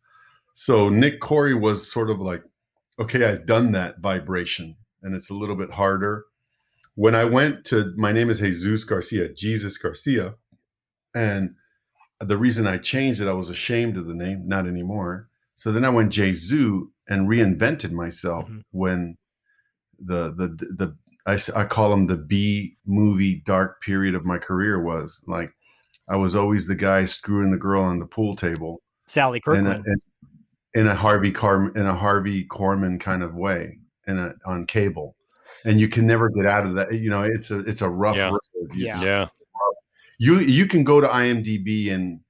So Nick Corri was sort of like, okay, I've done that vibration, and it's a little bit harder when I went to my name is Jesus Garcia, Jesus Garcia, and the reason I changed it, I was ashamed of the name, not anymore. So then I went Jsu, and reinvented myself Mhm. when the the the I, s- I call them the B movie dark period of my career was like I was always the guy screwing the girl on the pool table Sally in a, Kirkland. in, in a Harvey Car in a Harvey Korman kind of way in a on cable, and you can never get out of that. You know, it's a it's a rough Yeah. road. It's- Yeah. Yeah. you you can go to IMDb and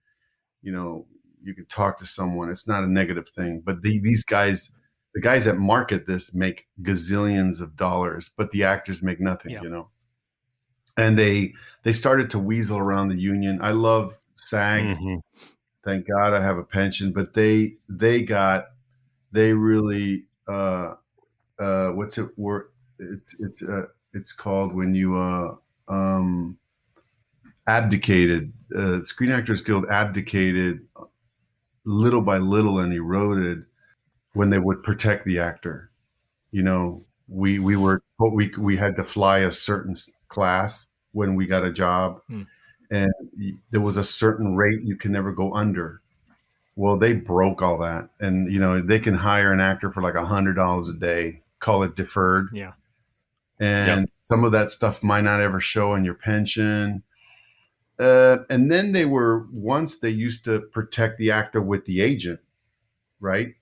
you know you can talk to someone. It's not a negative thing, but the, these guys, the guys that market this, make gazillions of dollars, but the actors make nothing. Yeah. You know, and they they started to weasel around the union. I love SAG. Mhm. Thank God I have a pension, but they they got they really uh uh what's it word it's it's uh it's called when you uh um abdicated uh screen actors guild abdicated little by little and eroded when they would protect the actor. You know we we were we we had to fly a certain class when we got a job. Hmm. and there was a certain rate you can never go under. Well they broke all that. And you know they can hire an actor for like a hundred dollars a day call it deferred. Yeah. and some of that stuff might not ever show in your pension uh, and then they were once they used to protect the actor with the agent right?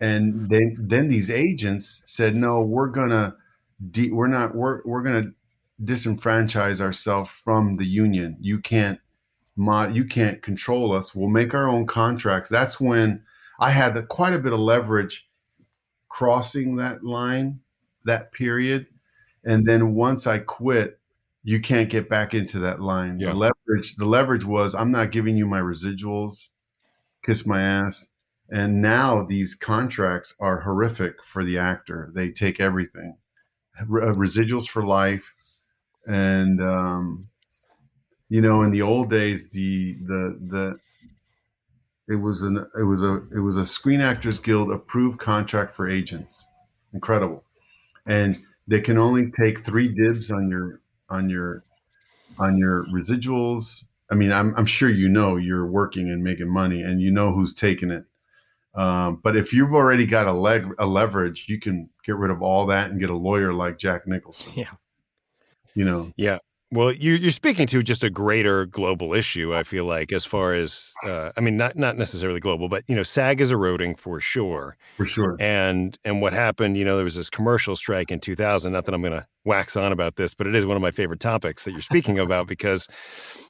And then then these agents said no we're gonna de- we're not we're, we're gonna disenfranchise ourselves from the union. You can't mod you can't control us. We'll make our own contracts. That's when i had quite a bit of leverage crossing that line that period. And then once i quit you can't get back into that line. Yeah. the leverage the leverage was i'm not giving you my residuals. Kiss my ass. And now these contracts are horrific for the actor. They take everything. Re- uh, residuals for life and um you know in the old days the the the it was an it was a it was a screen actors guild approved contract for agents. Incredible. And they can only take three dibs on your on your on your residuals? I mean i'm, I'm sure you know you're working and making money and you know who's taking it. Um, but if you've already got a leg a leverage you can get rid of all that and get a lawyer like jack nicholson. Yeah. you know Well, you're, you're speaking to just a greater global issue. I feel like, as far as, uh, I mean, not not necessarily global, but you know, SAG is eroding for sure. for sure And and what happened, you know, there was this commercial strike in 2000. Not that I'm going to wax on about this, but it is one of my favorite topics that you're speaking about because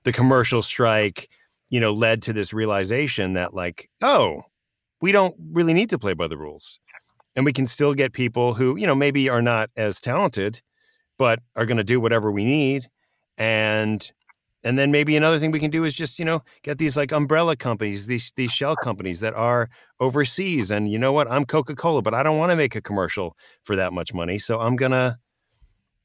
the commercial strike, you know, led to this realization that like, oh, we don't really need to play by the rules, and we can still get people who you know maybe are not as talented, but are going to do whatever we need, and and then maybe another thing we can do is just you know get these like umbrella companies these these shell companies that are overseas and you know what? I'm coca-cola but i don't want to make a commercial for that much money so i'm gonna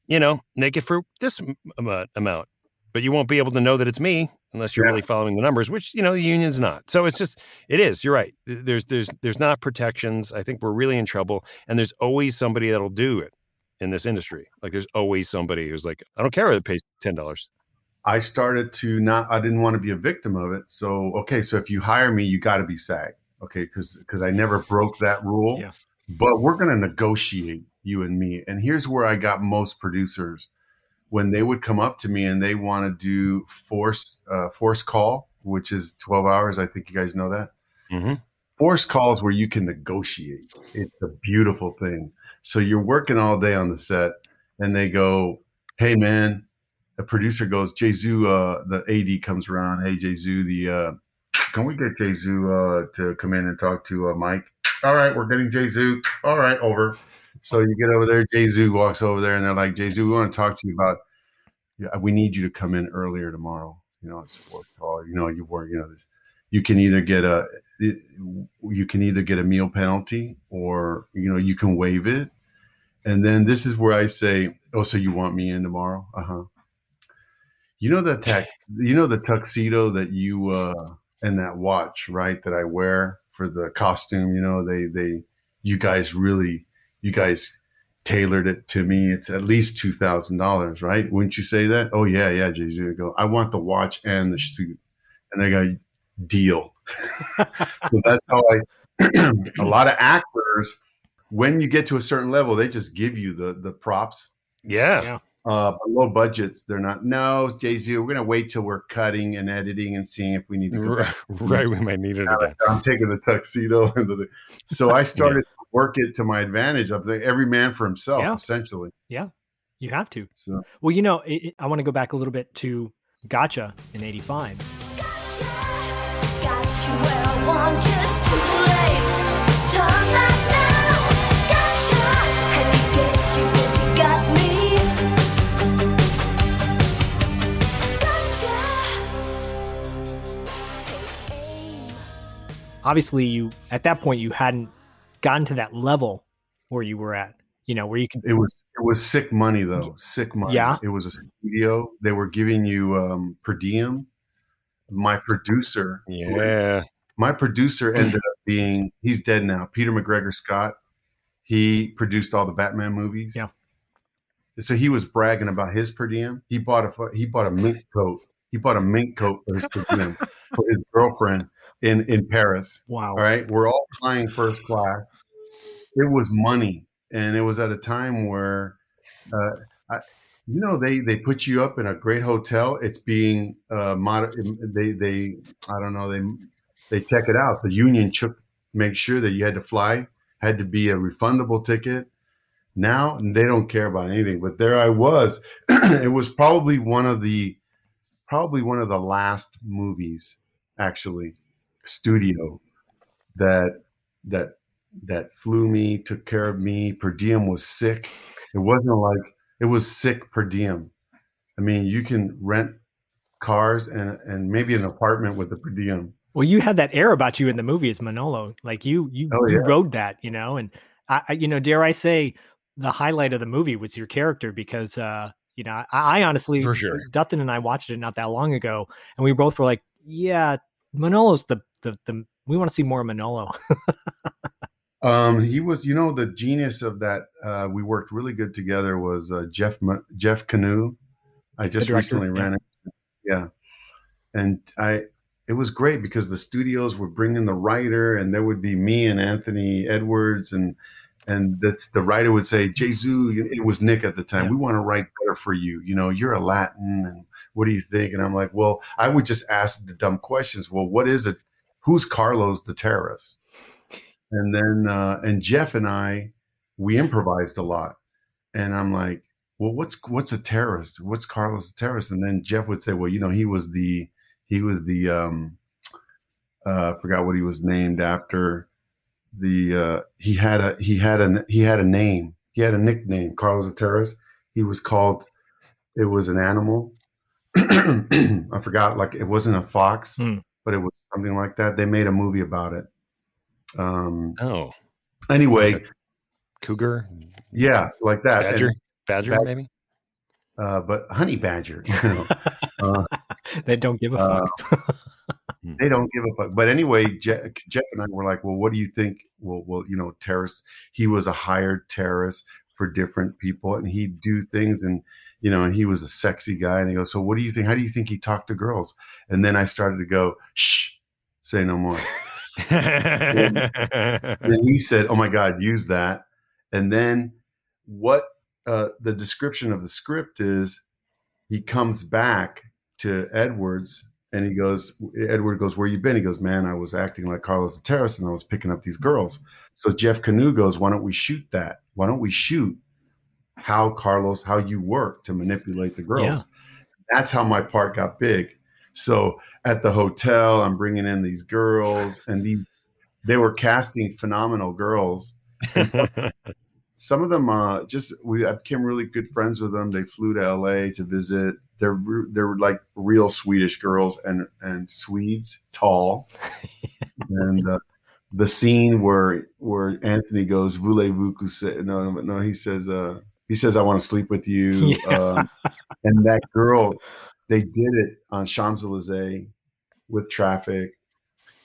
you know make it for this m- uh, amount. But you won't be able to know that it's me unless you're Yeah. really following the numbers which you know the union's not. So it's just it is you're right. There's there's there's not protections. I think we're really in trouble and there's always somebody that'll do it in this industry like there's always somebody who's like i don't care if it pays $10 I started to not. I didn't want to be a victim of it. So okay, so if you hire me, you got to be SAG. Okay, because because I never broke that rule. Yeah. But we're gonna negotiate you and me. And here's where I got most producers when they would come up to me and they want to do force uh, force call, which is 12 hours. I think you guys know that. mm-hmm. Force calls where you can negotiate. It's a beautiful thing. So you're working all day on the set, and they go, "Hey, man." A producer goes, "Jsu." Uh, the AD comes around. Hey, Jsu. The uh, can we get Jsu uh, to come in and talk to uh, Mike? All right, we're getting Jsu. All right, over. So you get over there. Jsu walks over there, and they're like, "Jsu, we want to talk to you about. Yeah, we need you to come in earlier tomorrow. You know, it's fourth call. You know, you work. You know, this, you can either get a you can either get a meal penalty or you know you can waive it. And then this is where i say oh so you want me in tomorrow? Uh-huh. You know the tax [LAUGHS] you know the tuxedo that you uh and that watch right that i wear for the costume? You know they they you guys really you guys tailored it to me. It's at least two thousand dollars right? Wouldn't you say that? Oh yeah yeah jay-z I go. I want the watch and the suit. And they go deal so that's how I. [CLEARS THROAT] a lot of actors actors, when you get to a certain level, they just give you the the props. Yeah. Yeah. Uh, but low budgets, they're not. No, Jay Z, we're gonna wait till we're cutting and editing and seeing if we need to. go back. [LAUGHS] Right. We might need it again. I'm taking the tuxedo [LAUGHS] and the. So I started to work it to my advantage. I was like every man for himself, Yeah. essentially. Yeah, you have to. So Well, you know, it, it- I want to go back a little bit to Gotcha in '85. Obviously, you at that point you hadn't gotten to that level where you were at. You know, where you could. it was it was sick money though, sick money. Yeah. it was a studio. They were giving you um, per diem. My producer, Yeah. my producer ended up being he's dead now. Peter Macgregor-Scott. He produced all the Batman movies. Yeah. So he was bragging about his per diem. He bought a he bought a mink coat. He bought a mink coat for his per diem for his girlfriend in in Paris. Wow. All right, we're all flying first class. It was money, and it was at a time where, uh, I, you know, they they put you up in a great hotel. It's being uh, mod- They they I don't know they they check it out. The union took make sure that you had to fly, had to be a refundable ticket. Now they don't care about anything. But there I was. [CLEARS THROAT] it was probably one of the probably one of the last movies actually studio that that that flew me, took care of me. Per diem was sick. It wasn't like it was sick per diem. I mean, you can rent cars and and maybe an apartment with the per diem. Well, you had that air about you in the movie as Manolo. Like you, you, Oh, you rode that, you know. And I, I, you know, dare I say, the highlight of the movie was your character because, uh, you know, I, I honestly, For sure. Dustin and I watched it not that long ago, and we both were like, yeah, Manolo's the the the. We want to see more Manolo. [LAUGHS] Um, he was, you know, the genius of that. Uh, we worked really good together. Was uh, Jeff Jeff Kanew? I just director, recently ran it. Yeah, and I. It was great because the studios would bring in the writer, and there would be me and Anthony Edwards, and and that's the writer would say, "Jesus, it was Nick at the time. Yeah. We want to write better for you. You know, you're a Latin, and what do you think?" And I'm like, "Well, I would just ask the dumb questions. Well, what is it? Who's Carlos the terrorist?" And then uh, and Jeff and I we [LAUGHS] improvised a lot, and I'm like, well, what's what's a terrorist? What's Carlos a terrorist? And then Jeff would say, well, you know, he was the he was the um, uh, I forgot what he was named after. The uh, he had a he had a he had a name. He had a nickname. Carlos the terrorist. He was called. It was an animal. [CLEARS THROAT] I forgot. Like it wasn't a fox, Hmm. but it was something like that. They made a movie about it. Um. Oh. Anyway, Okay. Cougar. yeah, like that. And, Badger. Badger, Bad- maybe. uh, but honey badger. You know, [LAUGHS] uh, they don't give a Uh, fuck. they don't give a fuck. But anyway, Je- Jeff and I were like, well, what do you think? Well, well, you know, terrorist. He was a hired terrorist for different people, and he'd do things, and you know, and he was a sexy guy. And he goes, so what do you think? How do you think he talked to girls? And then I started to go, shh, say no more. [LAUGHS] And he said, "Oh my God, use that." And then what uh, the description of the script is, he comes back to Edwards and he goes, Edward goes, "Where you been?" He goes, "Man, I was acting like Carlos the Terrorist and I was picking up these girls." So Jeff Kanew goes, "Why don't we shoot that? Why don't we shoot how Carlos, how you work to manipulate the girls?" Yeah. That's how my part got big. So at the hotel, I'm bringing in these girls, and these they were casting phenomenal girls. [LAUGHS] Some of them, uh, just we I became really good friends with them. They flew to LA to visit. They're they're like real Swedish girls and and Swedes, tall. [LAUGHS] and uh, the scene where where Anthony goes, "Voulez-vous coucher?" No, no, no. He says, uh, he says, "I want to sleep with you." [LAUGHS] Um, and that girl, they did it on Champs Elysees with traffic,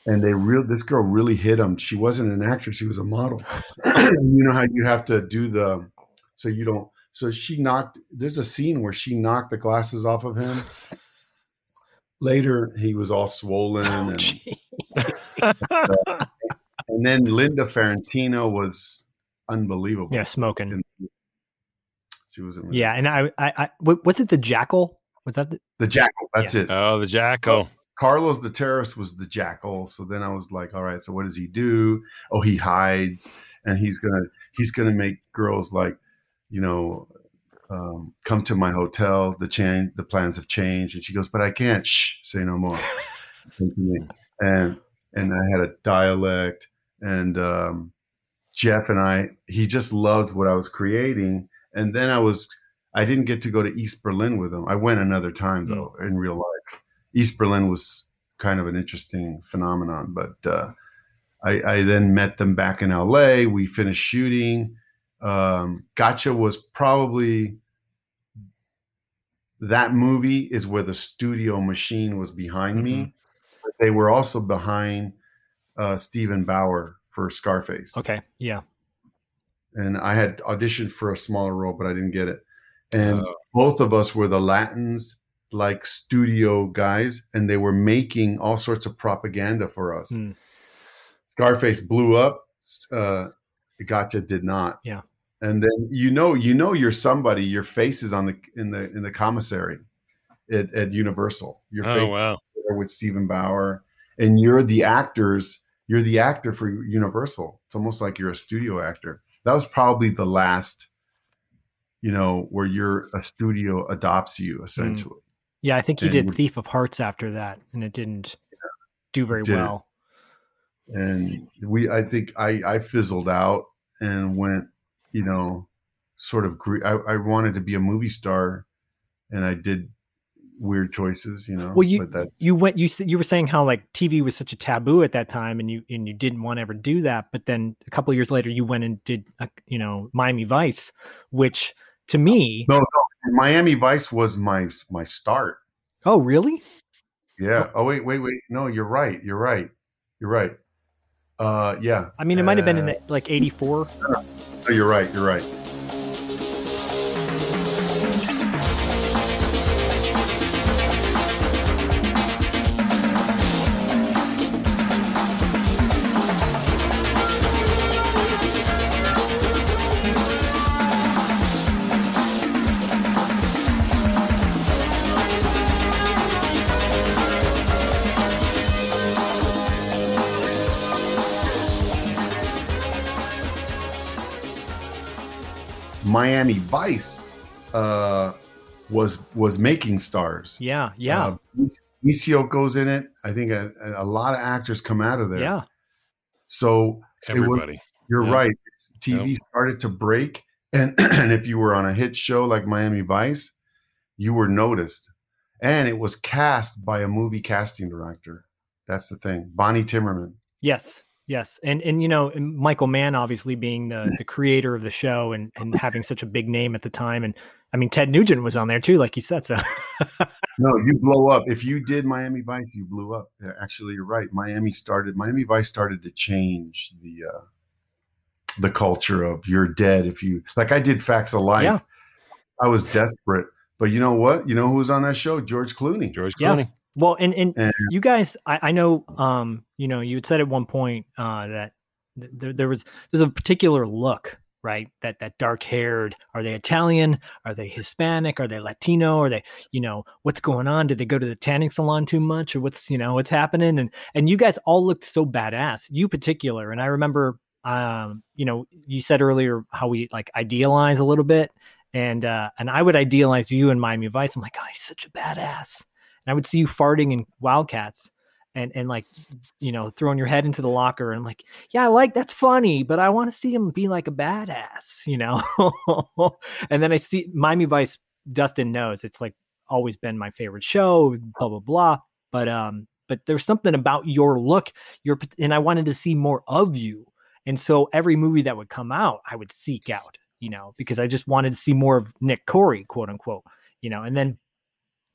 and they real this girl really hit him. She wasn't an actress; she was a model. [COUGHS] you know how you have to do the so you don't. So she knocked. There's a scene where she knocked the glasses off of him. Later, he was all swollen, Oh, and, and [LAUGHS] and then Linda Fiorentino was unbelievable. Yeah, smoking. And She was in Yeah, and I, I, I was it the Jackal? Was that the, the Jackal. That's it. Oh, the Jackal. Carlos the terrorist was the jackal. So then I was like, all right, so what does he do? Oh, he hides and he's gonna he's gonna make girls like, you know, um, come to my hotel. The change the plans have changed. And she goes, But I can't shh, say no more. Come to me. and and I had a dialect and um, Jeff and I, he just loved what I was creating. And then I was I didn't get to go to East Berlin with him. I went another time though in real life. East Berlin was kind of an interesting phenomenon, but uh, I, I then met them back in LA. We finished shooting. Um, gotcha was probably that movie is where the studio machine was behind me. But they were also behind uh, Steven Bauer for Scarface okay? Yeah, and I had auditioned for a smaller role, but I didn't get it. And Oh. both of us were the Latins, like studio guys, and they were making all sorts of propaganda for us. Hmm. Scarface blew up. Uh, Gotcha did not. Yeah. And then you know, you know, you're somebody. Your face is on the in the in the commissary at, at Universal. Your Oh face wow. there with Steven Bauer, and you're the actors. You're the actor for Universal. It's almost like you're a studio actor. That was probably the last, you know, where you're a studio adopts you essentially. yeah. I think he And did Thief of Hearts after that, and it didn't do very well. And we, I think, I I fizzled out and went, you know, sort of. I, I wanted to be a movie star, and I did weird choices, you know. Well, you but that's you went you you were saying how like TV was such a taboo at that time, and you and you didn't want to ever do that. But then a couple of years later, you went and did uh, you know Miami Vice, which to me, no, no. Miami Vice was my my start. oh really? Yeah. Oh wait, wait, wait. No, you're right. You're right. You're right. Uh, yeah. I mean, it might have been in Uh, the, like '84. [LAUGHS] no, you're right. You're right. Miami Vice uh, was was making stars. Yeah, yeah, Uh, goes in it. I think a, a lot of actors come out of there. yeah. So it was- Everybody. you're Yeah. right. TV started to break, and [CLEARS THROAT] and if you were on a hit show like Miami Vice, you were noticed, and it was cast by a movie casting director. That's the thing, Bonnie Timmerman. Yes, yes, and and you know Michael Mann obviously being the the creator of the show and and [LAUGHS] having such a big name at the time, and I mean Ted Nugent was on there too, like you said. So [LAUGHS] No, you blow up. If you did Miami Vice, you blew up. Yeah, Actually, you're right. Miami started. Miami Vice started to change the uh, the culture of you're dead if you like. I did Facts of Life. Yeah. I was desperate, but you know what? You know who was on that show? George Clooney. George Yeah. Well, and and And you guys, I, I know, um, you know, you had said at one point uh, that th- there, there was there's a particular look, right? That that dark haired. Are they Italian? Are they Hispanic? Are they Latino? Are they, you know, what's going on? Did they go to the tanning salon too much, or what's you know what's happening? And and you guys all looked so badass. You particular, and I remember, um, you know, you said earlier how we like idealize a little bit. And uh, and I would idealize you in Miami Vice. I'm like, oh, he's such a badass and I would see you farting in Wildcats and and like you know throwing your head into the locker and like yeah I like that's funny but I want to see him be like a badass [LAUGHS] you know? And then I see Miami Vice Dustin knows it's like always been my favorite show blah blah blah but um but there's something about your look your and I wanted to see more of you and so every movie that would come out I would seek out you know because I just wanted to see more of Nick Corri quote unquote you know? And then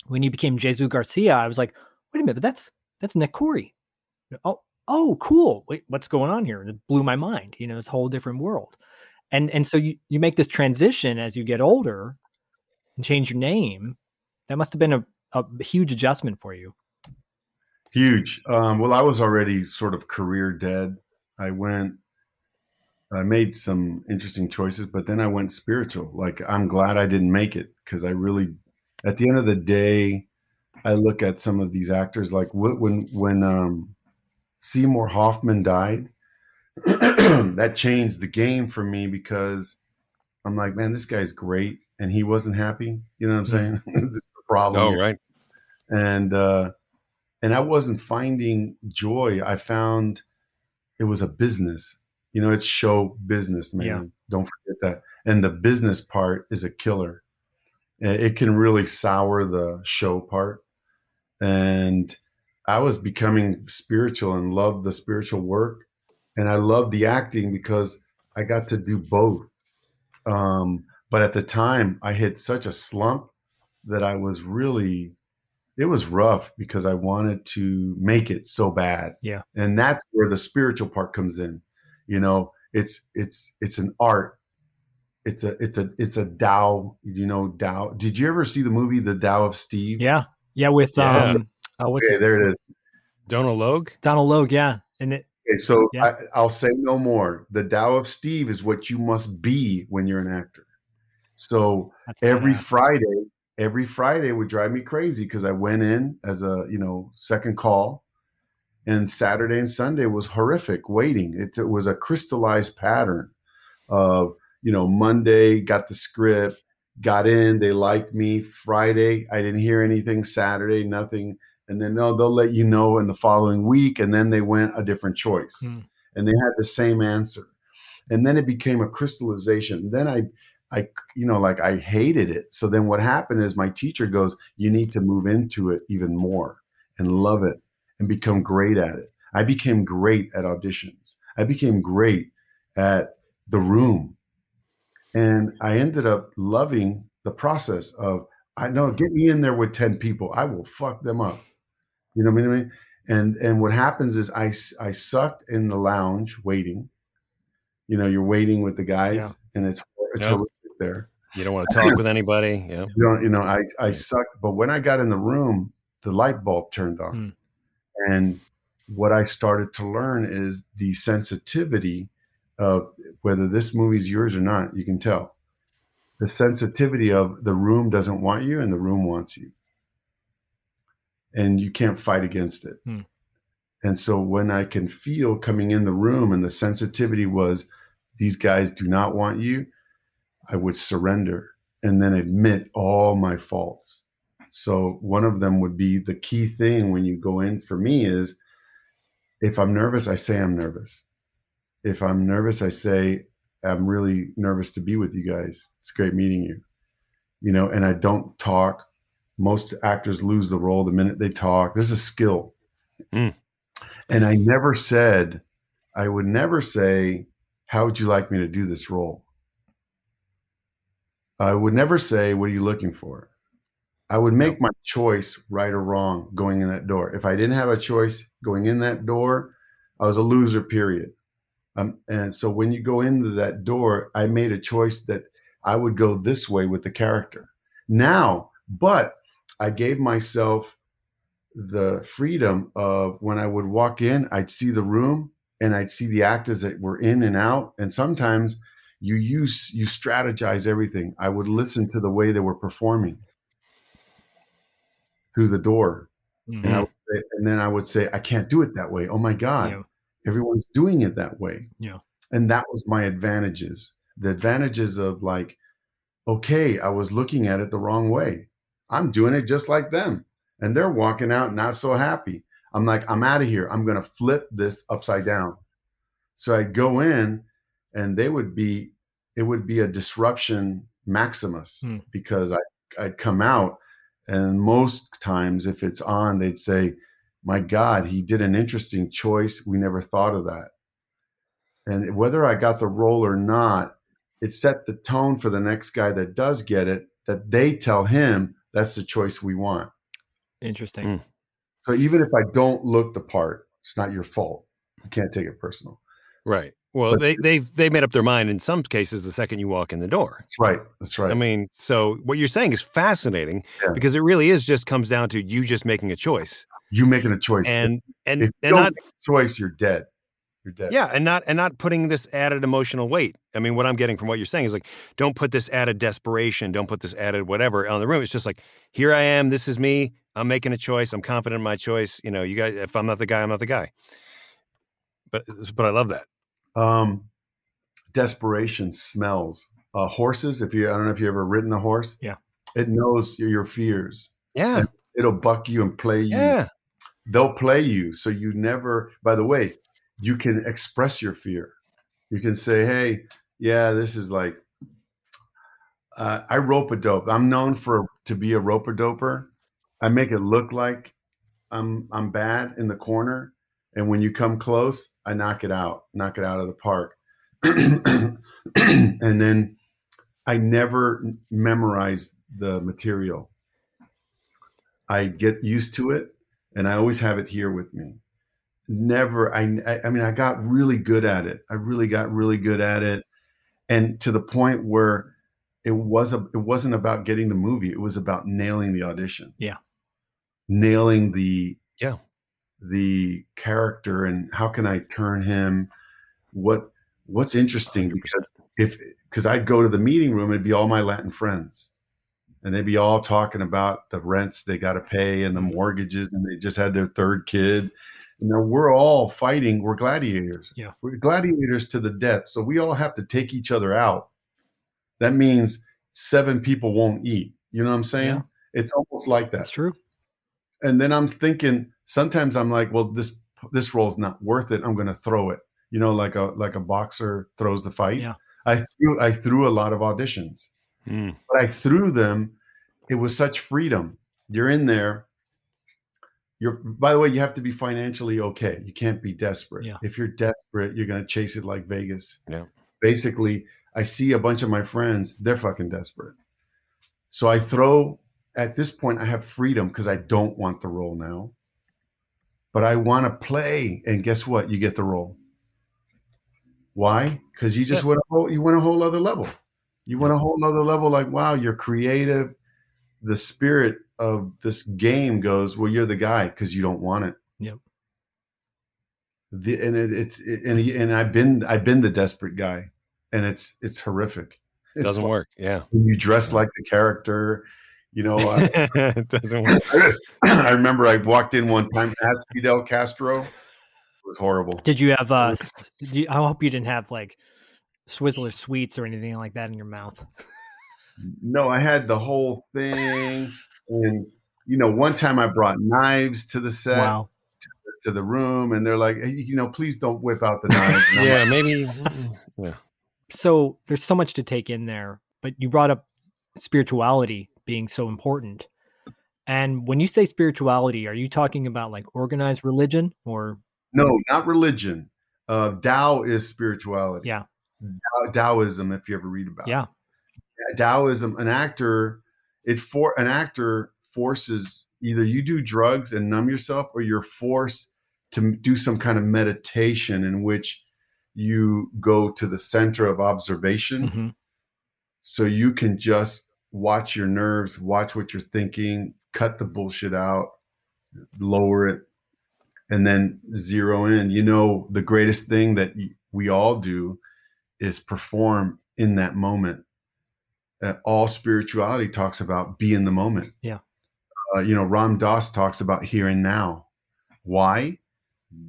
when he became Jesus Garcia, I was like, wait a minute, but that's that's Nick Corri. Oh, oh, cool. Wait, what's going on here? And it blew my mind. You know, this whole different world. And and so you you make this transition as you get older and change your name. That must have been a, a huge adjustment for you. huge. Um, well, I was already sort of career dead. I went. I made some interesting choices, but then I went spiritual. Like I'm glad I didn't make it because I really, at the end of the day, I look at some of these actors like wh- when when um, Seymour Hoffman died. [CLEARS THROAT] that changed the game for me because I'm like, man, this guy's great, and he wasn't happy. You know what I'm saying? [LAUGHS] That's the problem. Oh, here right. and uh and i wasn't finding joy i found it was a business you know it's show business man Yeah. don't forget that and the business part is a killer it can really sour the show part and i was becoming spiritual and loved the spiritual work and i loved the acting because i got to do both um but at the time i hit such a slump that i was really it was rough because I wanted to make it so bad. Yeah. And that's where the spiritual part comes in. You know, it's it's it's an art. It's a it's a it's a Tao, you know, Tao. Did you ever see the movie The Tao of Steve? Yeah. Yeah. With Yeah. um, uh, what's Okay, his, there it is. Donal Logue? Donal Logue. Yeah. And it, Okay, so Yeah. I, I'll say no more. The Tao of Steve is what you must be when you're an actor. So that's every badass. Friday, every Friday would drive me crazy because I went in as a you know second call, and Saturday and Sunday was horrific waiting. It, it was a crystallized pattern of you know Monday got the script, got in, they liked me. Friday I didn't hear anything. Saturday nothing, and then no, they'll let you know in the following week, and then they went a different choice, Hmm. and they had the same answer, and then it became a crystallization. Then I I, you know, like I hated it. So then what happened is my teacher goes, You need to move into it even more and love it and become great at it. I became great at auditions. I became great at the room. And I ended up loving the process of, I know, get me in there with 10 people. I will fuck them up. You know what I mean? And and what happens is I I sucked in the lounge waiting. You know, you're waiting with the guys, Yeah. and it's it's Yep. horrific there. You don't want to talk with anybody. Yeah. You know, you know, I I sucked, but when I got in the room, the light bulb turned on, Hmm. and what I started to learn is the sensitivity of whether this movie's yours or not. You can tell the sensitivity of the room doesn't want you, and the room wants you, and you can't fight against it. Hmm. And so when I can feel coming in the room, and the sensitivity was, these guys do not want you, I would surrender and then admit all my faults. So one of them would be the key thing when you go in for me is if I'm nervous, I say I'm nervous. If I'm nervous, I say I'm really nervous to be with you guys. It's great meeting you. You know, and I don't talk. Most actors lose the role the minute they talk. There's a skill. Mm. And I never said, I would never say, How would you like me to do this role? I would never say, What are you looking for? I would make my choice right or wrong going in that door. If I didn't have a choice going in that door, I was a loser, period. Um, and so when you go into that door, I made a choice that I would go this way with the character. Now, but I gave myself the freedom of when I would walk in, I'd see the room and I'd see the actors that were in and out. And sometimes you use you strategize everything. I would listen to the way they were performing through the door. Mhm. And I would say, and then I would say, I can't do it that way. Oh my God. Yeah. Everyone's doing it that way. Yeah. And that was my advantages. The advantages of like, okay, I was looking at it the wrong way. I'm doing it just like them. And they're walking out not so happy. I'm like, I'm out of here. I'm going to flip this upside down. So I'd go in and they would be, it would be a disruption maximus Hmm. because I, I'd come out and most times if it's on, they'd say, my God, he did an interesting choice. We never thought of that. And whether I got the role or not, it set the tone for the next guy that does get it, that they tell him that's the choice we want. Interesting. Mm. So even if I don't look the part, it's not your fault. You can't take it personal. Right. Well, But- they they've they made up their mind in some cases the second you walk in the door. That's right. That's right. I mean, so what you're saying is fascinating Yeah. because it really is just comes down to you just making a choice you making a choice. and and if you and don't not make a choice, you're dead. You're dead. Yeah, and not and not putting this added emotional weight. I mean, what I'm getting from what you're saying is like, don't put this added desperation, don't put this added whatever on the room. It's just like, here I am, this is me. I'm making a choice. I'm confident in my choice. You know, you guys, if I'm not the guy, I'm not the guy. But but I love that. Um, desperation smells. Uh, horses. If you, I don't know if you've ever ridden a horse. Yeah. It knows your, fears. Yeah, It'll buck you and play you. yeah, They'll play you, so you never. By the way, you can express your fear. You can say, "Hey, yeah, this is like." Uh, I rope a dope. I'm known for to be a rope a doper. I make it look like I'm I'm bad in the corner, and when you come close, I knock it out, knock it out of the park. [CLEARS THROAT] and then I never memorize the material. I get used to it, and I always have it here with me. Never, I, I, mean, I got really good at it. I really got really good at it, and to the point where it was a, it wasn't about getting the movie. It was about nailing the audition. Yeah. nailing the Yeah. The character and how can I turn him? What what's interesting because if because I'd go to the meeting room, it'd be all my Latin friends, and they'd be all talking about the rents they got to pay and the mm-hmm. mortgages, and they just had their third kid. You know, we're all fighting. We're gladiators. Yeah. we're gladiators to the death. So we all have to take each other out. That means seven people won't eat. You know what I'm saying? Yeah. It's almost like that That's true. and then I'm thinking sometimes I'm like, well, this this role's not worth it. I'm going to throw it. You know, like a like a boxer throws the fight. Yeah. I threw I threw a lot of auditions, Mm. but I threw them. It was such freedom. You're in there. You're by the way, you have to be financially okay. You can't be desperate. Yeah. If you're desperate, you're going to chase it like Vegas. Yeah. Basically, I see a bunch of my friends, they're fucking desperate. So I throw at this point I have freedom because I don't want the role now. But I want to play and guess what? You get the role. Why? Because you just Yeah. went a whole you went a whole other level. You went a whole other level like wow, you're creative. The spirit of this game goes, well, you're the guy because you don't want it. Yep. The, and it, it's it, and he, and I've been I've been the desperate guy, and it's it's horrific. It Doesn't like work. Yeah, when you dress like the character. You know, uh, [LAUGHS] it doesn't work. [CLEARS THROAT] I remember I walked in one time as Fidel Castro. It was horrible. Did you have? uh did you, I hope you didn't have like Swizzler sweets or anything like that in your mouth. No, I had the whole thing, and you know, one time I brought knives to the set Wow. to the room, and they're like, hey, you know, please don't whip out the knives. [LAUGHS] Yeah, like, maybe. [LAUGHS] mm, Yeah. So there's so much to take in there, but you brought up spirituality being so important. And when you say spirituality, are you talking about like organized religion or no, not religion. Uh, Tao is spirituality. Yeah. Tao, Taoism, if you ever read about. it. yeah, Taoism, an actor, it for an actor forces either you do drugs and numb yourself, or you're forced to do some kind of meditation in which you go to the center of observation, mhm, so you can just watch your nerves, watch what you're thinking, cut the bullshit out, lower it, and then zero in. You know, the greatest thing that we all do is perform in that moment. Uh, all spirituality talks about be in the moment. Yeah. Uh, you know, Ram Dass talks about here and now. Why?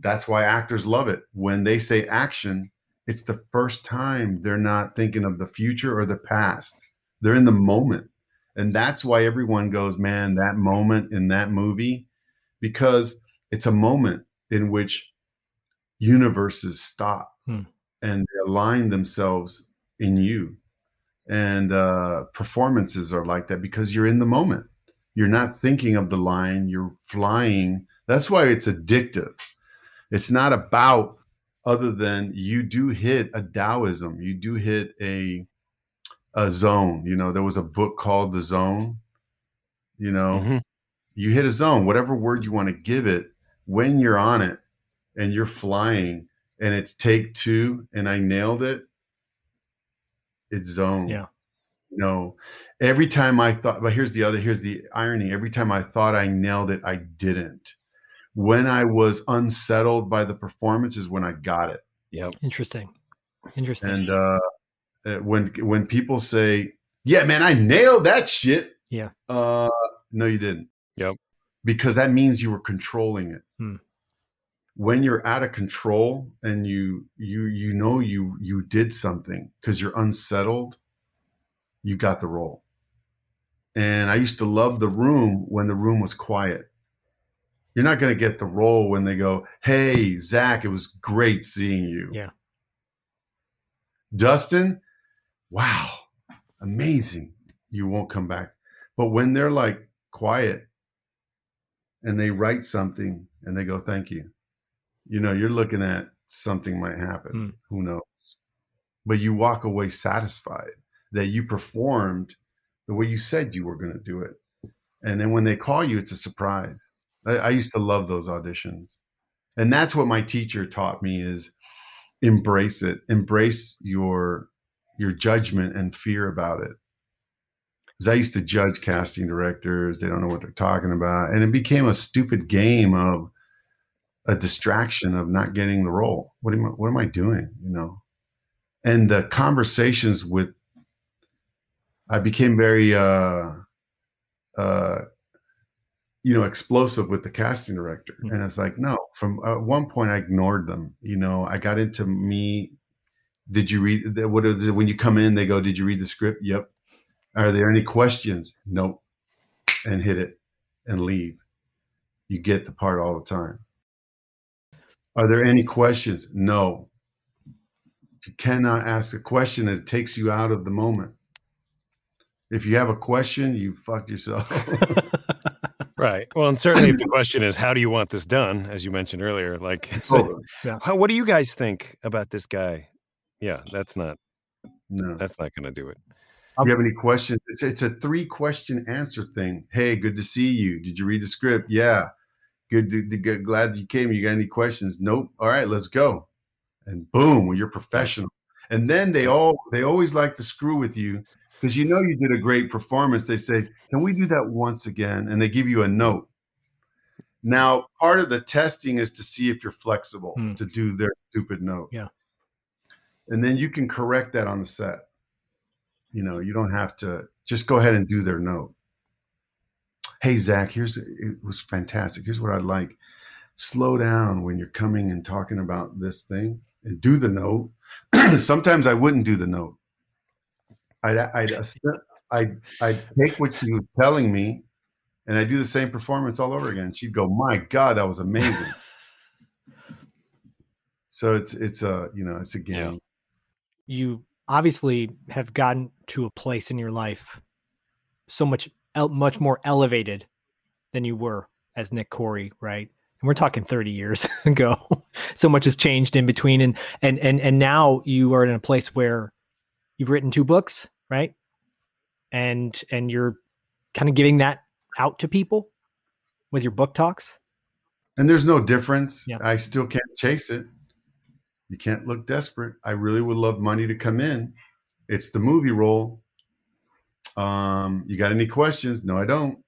That's why actors love it. When they say action, it's the first time they're not thinking of the future or the past. They're in the moment. And that's why everyone goes, man, that moment in that movie, because it's a moment in which universes stop Hmm. and they align themselves in you. And uh, performances are like that because you're in the moment. You're not thinking of the line, you're flying. That's why it's addictive. It's not about other than you do hit a Taoism, you do hit a a zone. You know, there was a book called The Zone. You know, Mhm. you hit a zone, whatever word you want to give it, when you're on it and you're flying and it's take two and I nailed it, it's zone. Yeah. You know, every time I thought, but here's the other, here's the irony. Every time I thought I nailed it, I didn't. when I was unsettled by the performance is when I got it. Yeah. Interesting. Interesting. And uh, uh, when when people say, "Yeah, man, I nailed that shit," Yeah. uh, no, you didn't. Yep. because that means you were controlling it. Hmm. When you're out of control and you you you know you you did something because you're unsettled, you got the role. And I used to love the room when the room was quiet. You're not going to get the role when they go, "Hey, Zach, it was great seeing you." Yeah. Dustin, wow, amazing. You won't come back. But when they're like quiet and they write something and they go, thank you, you know, you're looking at something might happen. Hmm. Who knows? But you walk away satisfied that you performed the way you said you were going to do it. And then when they call you, it's a surprise. I, I used to love those auditions. And that's what my teacher taught me is embrace it embrace your your judgment and fear about it. Because i used to judge casting directors. They don't know what they're talking about. And it became a stupid game of a distraction of not getting the role. What am i what am i doing you know? And the conversations with i became very uh uh you know explosive with the casting director. Mhm. and was like no from at one point i ignored them you know? I got into me did you read the- what are the, when you come in they go did you read the script? Yep. Are there any questions? Nope. And hit it and leave. You get the part all the time. Are there any questions? No. You cannot ask a question that takes you out of the moment. If you have a question you fucked yourself. [LAUGHS] Right. Well, and certainly if the question is, how do you want this done? As you mentioned earlier, like, over. [LAUGHS] how, what do you guys think about this guy? Yeah, that's not, no that's not going to do it. If you have any questions, it's, it's a three question answer thing. Hey, good to see you. Did you read the script? Yeah. Good. To, to get, glad you came. You got any questions? Nope. All right, let's go. And boom, you're professional. And then they all they always like to screw with you because you know you did a great performance. They say, "Can we do that once again?" And they give you a note. Now, part of the testing is to see if you're flexible Hmm. to do their stupid note. Yeah. And then you can correct that on the set. You know, you don't have to just go ahead and do their note. Hey, Zach, here's it was fantastic. Here's what I'd like. Slow down when you're coming and talking about this thing and do the note. [CLEARS THROAT] Sometimes I wouldn't do the note. I'd, I'd, uh, I'd, I'd take what she was telling me and I do the same performance all over again. She'd go, "My God, that was amazing." [LAUGHS] so it's it's a you know it's a game. You obviously have gotten to a place in your life so much much more elevated than you were as Nick Corri, right? And we're talking 30 years [LAUGHS] ago. so much has changed in between and and and and now you are in a place where you've written two books, right? And and you're kind of giving that out to people with your book talks. And there's no difference. Yeah. I still can't chase it. You can't look desperate. I really would love money to come in. It's the movie role. Um, you got any questions? No, I don't.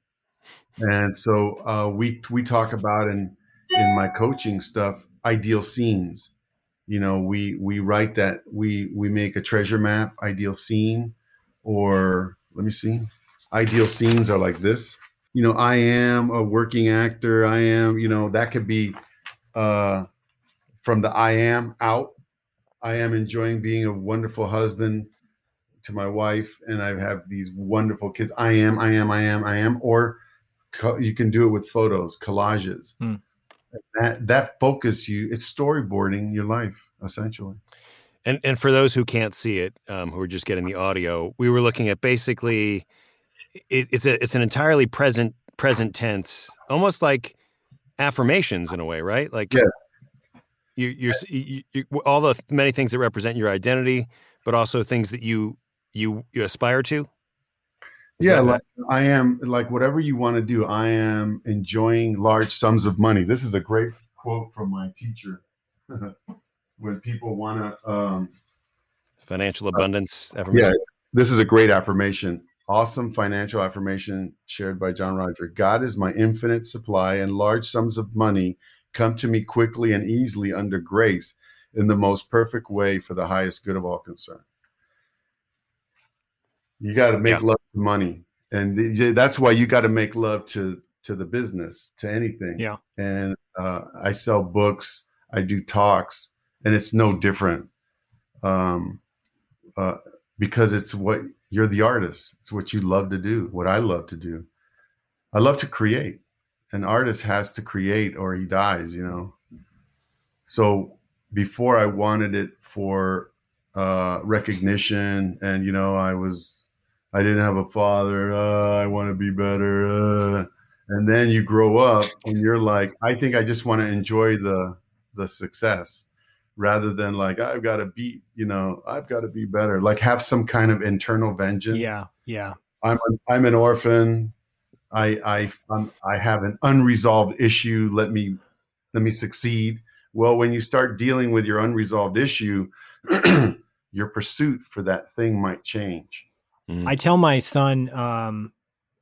And so uh, we we talk about in in my coaching stuff ideal scenes. You know, we we write that we we make a treasure map, ideal scene, or let me see, ideal scenes are like this you know, I am a working actor. I am, you know, that could be uh, from the I am out. I am enjoying being a wonderful husband to my wife, and I have these wonderful kids. I am, I am, I am, I am. Or co- you can do it with photos, collages. Hmm. That that focus you. It's storyboarding your life essentially. And and for those who can't see it, um, who are just getting the audio, we were looking at basically it, it's a it's an entirely present present tense, almost like affirmations in a way, right? Like Yes. You you're you, you, all the many things that represent your identity, but also things that you you you aspire to. Is yeah, like I am like whatever you want to do. I am enjoying large sums of money. This is a great quote from my teacher. [LAUGHS] when people want to, um, financial abundance. affirmation. yeah, this is a great affirmation. awesome financial affirmation shared by John-Roger. God is my infinite supply, and large sums of money come to me quickly and easily under grace in the most perfect way for the highest good of all concerned. You got to make Yeah. love to money, and th- that's why you got to make love to to the business, to anything. Yeah. And uh, I sell books, I do talks, and it's no different. Um, uh, because it's what you're the artist. It's what you love to do, what I love to do. I love to create. An artist has to create or he dies, you know. So before I wanted it for uh, recognition, and you know, I was, I didn't have a father. Uh, I want to be better. Uh, and then you grow up, and you're like, I think I just want to enjoy the the success rather than like I've got to be, you know, I've got to be better. Like have some kind of internal vengeance. Yeah, yeah, I'm a, I'm an orphan. I I I'm, I have an unresolved issue. Let me let me succeed. Well, when you start dealing with your unresolved issue, [CLEARS THROAT] your pursuit for that thing might change. Mm. I tell my son um,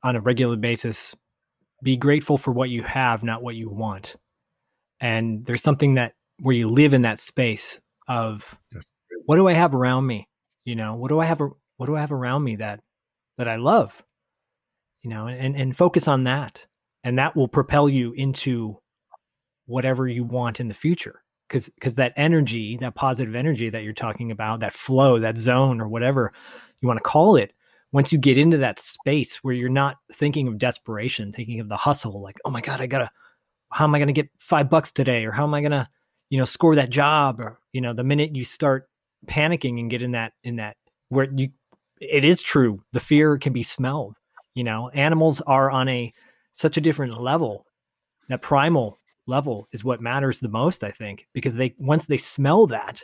on a regular basis, be grateful for what you have, not what you want. And there's something that where you live in that space of Yes. what do I have around me? You know, what do I have? What do I have around me that that I love? You know, and and focus on that, and that will propel you into whatever you want in the future. Because because that energy, that positive energy that you're talking about, that flow, that zone, or whatever you want to call it, once you get into that space where you're not thinking of desperation, thinking of the hustle, like, oh my God, I gotta, how am I gonna get five bucks today? Or how am I gonna, you know, score that job? Or, you know, the minute you start panicking and get in that, in that where you it is true, the fear can be smelled. You know, animals are on a such a different level. That primal level is what matters the most, I think, because they once they smell that,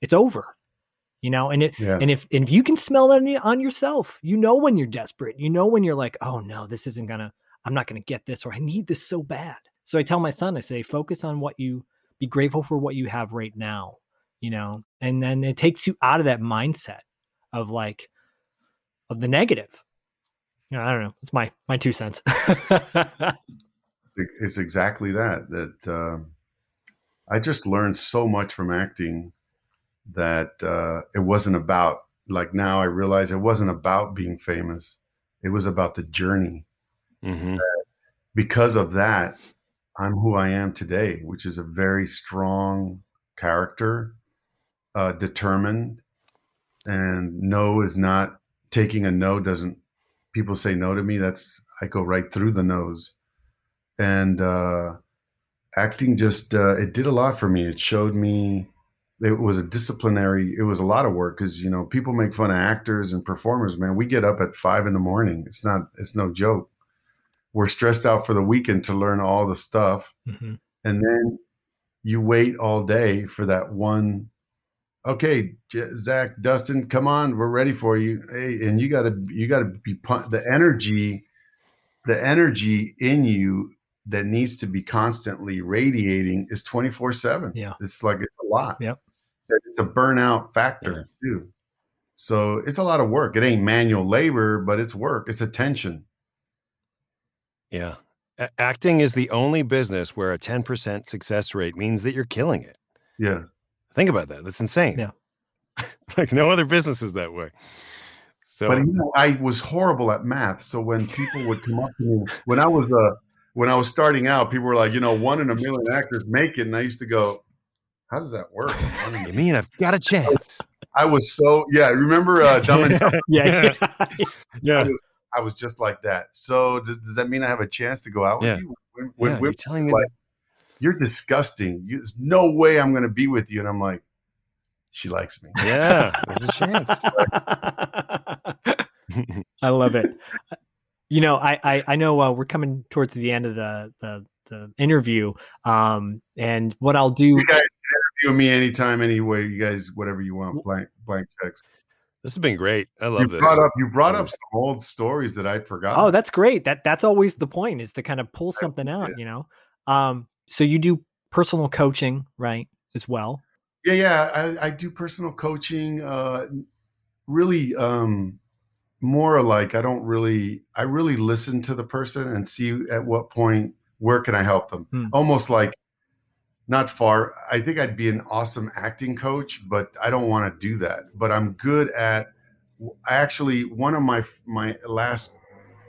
it's over. You know, and it Yeah. and if and if you can smell that on, on yourself, you know when you're desperate. You know when you're like, oh no, this isn't gonna, I'm not gonna get this, or I need this so bad. So I tell my son, I say, focus on what you be grateful for what you have right now, you know, and then it takes you out of that mindset of like of the negative. Yeah, I don't know. It's my my two cents. [LAUGHS] it's exactly that that um i just learned so much from acting that uh, it wasn't about like now i realize it wasn't about being famous it was about the journey Mhm. because of that i'm who i am today which is a very strong character uh, determined and no is not taking a no doesn't people say no to me that's i go right through the nose and uh, acting just uh, it did a lot for me. It showed me it was a disciplinary. It was a lot of work because you know people make fun of actors and performers. Man, we get up at five in the morning. It's not. It's no joke. We're stressed out for the weekend to learn all the stuff, Mhm. and then you wait all day for that one. Okay, Zach, Dustin, come on, we're ready for you. Hey, and you gotta, you gotta be the energy, the energy in you that needs to be constantly radiating is 24 7 Yeah. it's like it's a lot Yep. it's a burnout factor too so it's a lot of work it ain't manual labor but it's work it's attention Yeah. A- acting is the only business where a 10% success rate means that you're killing it. yeah Think about that. That's insane. Yeah. [LAUGHS] like no other business is that way. So but you know i was horrible at math so when people would come up to me when i was uh when i was starting out people were like you know one in a million actors make it and i used to go how does that work One in a you mean I've got a chance? I was so yeah. Remember uh, [LAUGHS] Dumb and Dumber? [LAUGHS] yeah, yeah. yeah. I was just like that. So d- does that mean I have a chance to go out with Yeah. you? When, yeah when you're telling me like, you're disgusting. You, there's no way I'm going to be with you. And I'm like, she likes me. Yeah, [LAUGHS] there's a chance. [LAUGHS] I love it. You know, I I, I know uh, we're coming towards the end of the the, the interview, um, and what I'll do. You guys can interview me anytime, anyway. You guys, whatever you want. Blank, blank checks. This has been great. I You love this. brought up, you brought up some old stories that I forgot. Oh, that's great. That that's always the point is to kind of pull something out. You know, um, so you do personal coaching, right, as well. yeah, yeah. I, I do personal coaching. Uh, really, um, more like I don't really I really listen to the person and see at what point where can I help them. Hmm. Almost like not far. I think I'd be an awesome acting coach, but I don't want to do that. But I'm good at I actually one of my my last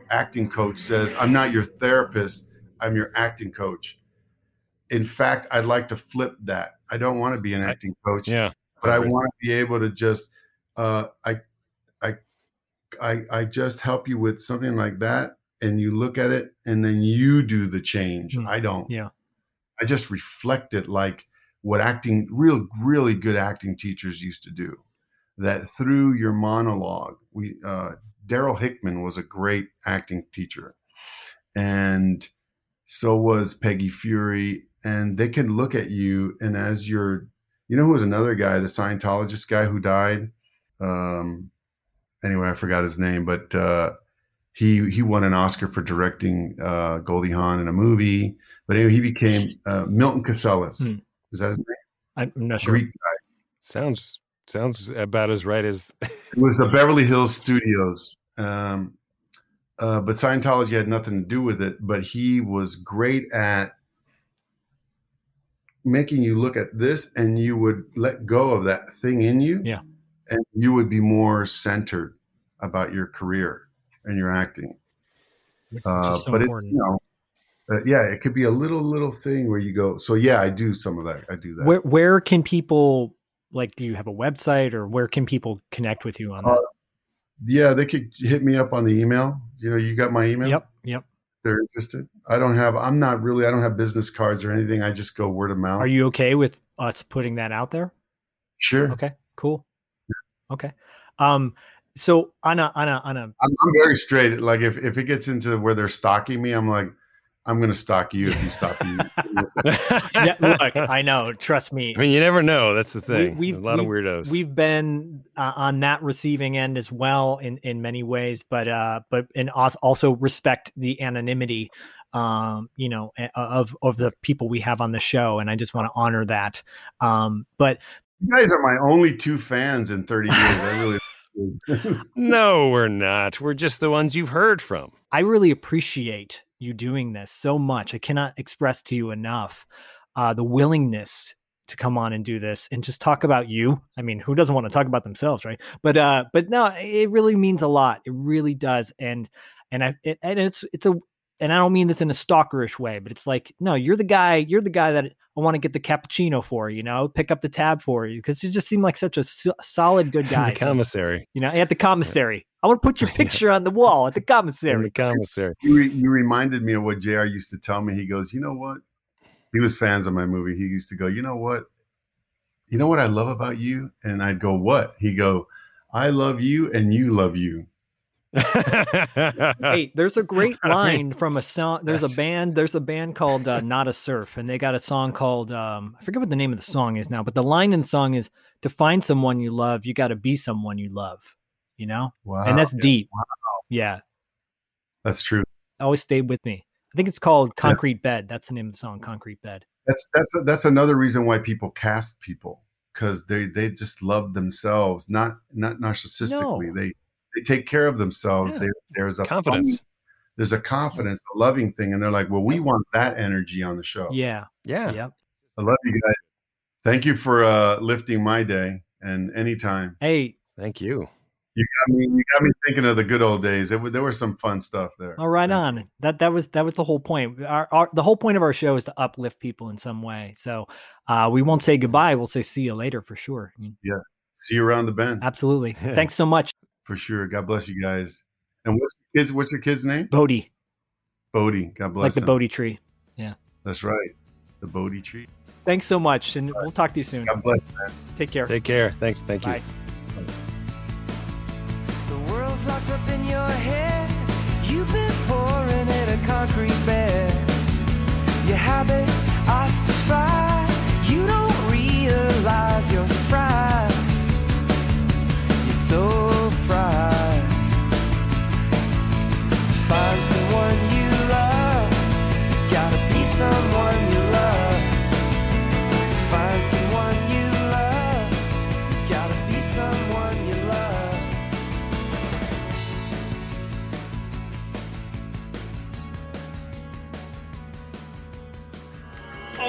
acting coach says, "I'm not your therapist, I'm your acting coach." In fact, I'd like to flip that. I don't want to be an acting coach Yeah. but I want to be able to just uh, I, I, I, I just help you with something like that, and you look at it, and then you do the change. Hmm. I don't. Yeah. I just reflect it like what acting, real, really good acting teachers used to do. That through your monologue, we uh, Darryl Hickman was a great acting teacher, and so was Peggy Feury, and they can look at you, and as you're you know who was another guy, the Scientologist guy who died? Um, anyway, I forgot his name, but uh, he he won an Oscar for directing uh, Goldie Hawn in a movie. But anyway, he became uh, Milton Katselas. Hmm. Is that his name? I'm not sure. Greek guy. Sounds sounds about as right as It was the Beverly Hills Studios. Um, uh, but Scientology had nothing to do with it. But he was great at making you look at this and you would let go of that thing in you. Yeah. And you would be more centered about your career and your acting. Uh, so but important. it's, you know, uh, yeah, it could be a little, little thing where you go, so yeah, I do some of that. I do that. where where can people like do you have a website or where can people connect with you on this? Uh, yeah, they could hit me up on the email. You know, you got my email. yep, yep. They're interested. I don't have. I'm not really. I don't have business cards or anything. I just go word of mouth. Are you okay with us putting that out there? sure? Okay, cool. Okay. Um so on a on a on a I'm, I'm very straight. Like if if it gets into where they're stalking me, I'm like, I'm going to stalk you if you stop me. [LAUGHS] yeah, look, I know, trust me. I mean, you never know. That's the thing. we've- a lot of we've- weirdos. We've been uh, on that receiving end as well in in many ways, but uh, but and also respect the anonymity, um, you know, of of the people we have on the show, and I just want to honor that. Um, but you guys are my only two fans in 30 years. I really. [LAUGHS] no, we're not. We're just the ones you've heard from. I really appreciate you doing this so much. I cannot express to you enough uh, the willingness to come on and do this and just talk about you. I mean, who doesn't want to talk about themselves, right? But uh, but no, it really means a lot. It really does. And and I it, and it's it's a and I don't mean this in a stalkerish way, but it's like no, you're the guy. You're the guy that I want to get the cappuccino for. You know, pick up the tab for you because you just seem like such a so- solid, good [LAUGHS] guy. the So, commissary. you know, at the commissary. I want to put your [LAUGHS] picture on the wall at the In commissary. the commissary. you, re- you reminded me of what Jr. used to tell me. He goes, you know what? He was fans of my movie. He used to go, you know what? You know what I love about you? And I'd go, what? He go, I love you and you love you. Hey, [LAUGHS] there's a great line from a song. There's that's- a band. There's a band called uh, Nada Surf, and they got a song called um, I forget what the name of the song is now, but the line in the song is "To find someone you love, you got to be someone you love." You know, Wow. and that's deep. Yeah, That's true. always stayed with me. I think it's called Concrete Bed. That's the name of the song, Concrete Bed. That's that's that's another reason why people cast people because they they just love themselves, not not narcissistically. No. They they take care of themselves. Yeah. They, there's a Confidence. there's a confidence, a loving thing, and they're like, well, we want that energy on the show. Yeah, Yeah. yep. I love you guys. Thank you for uh, lifting my day. And anytime, Hey, Thank you. you got me. You got me thinking of the good old days. It, there was some fun stuff there. all right Thank on. That that was that was the whole point. Our, our the whole point of our show is to uplift people in some way. So uh, we won't say goodbye. We'll say see you later for sure. Yeah. See you around the bend Absolutely. [LAUGHS] Thanks so much, for sure. God bless you guys. And what's your kids? What's your kid's name? Bodie. Bodie. God bless like the him. Bodhi tree. Yeah. That's right. The Bodhi tree. Thanks so much, and we'll talk to you soon. God bless. Take care. Take care. Thanks. Thank you. The world's locked up in your head. You've been pouring in a concrete bed. Your habits ossify. You don't realize you're fried. You're so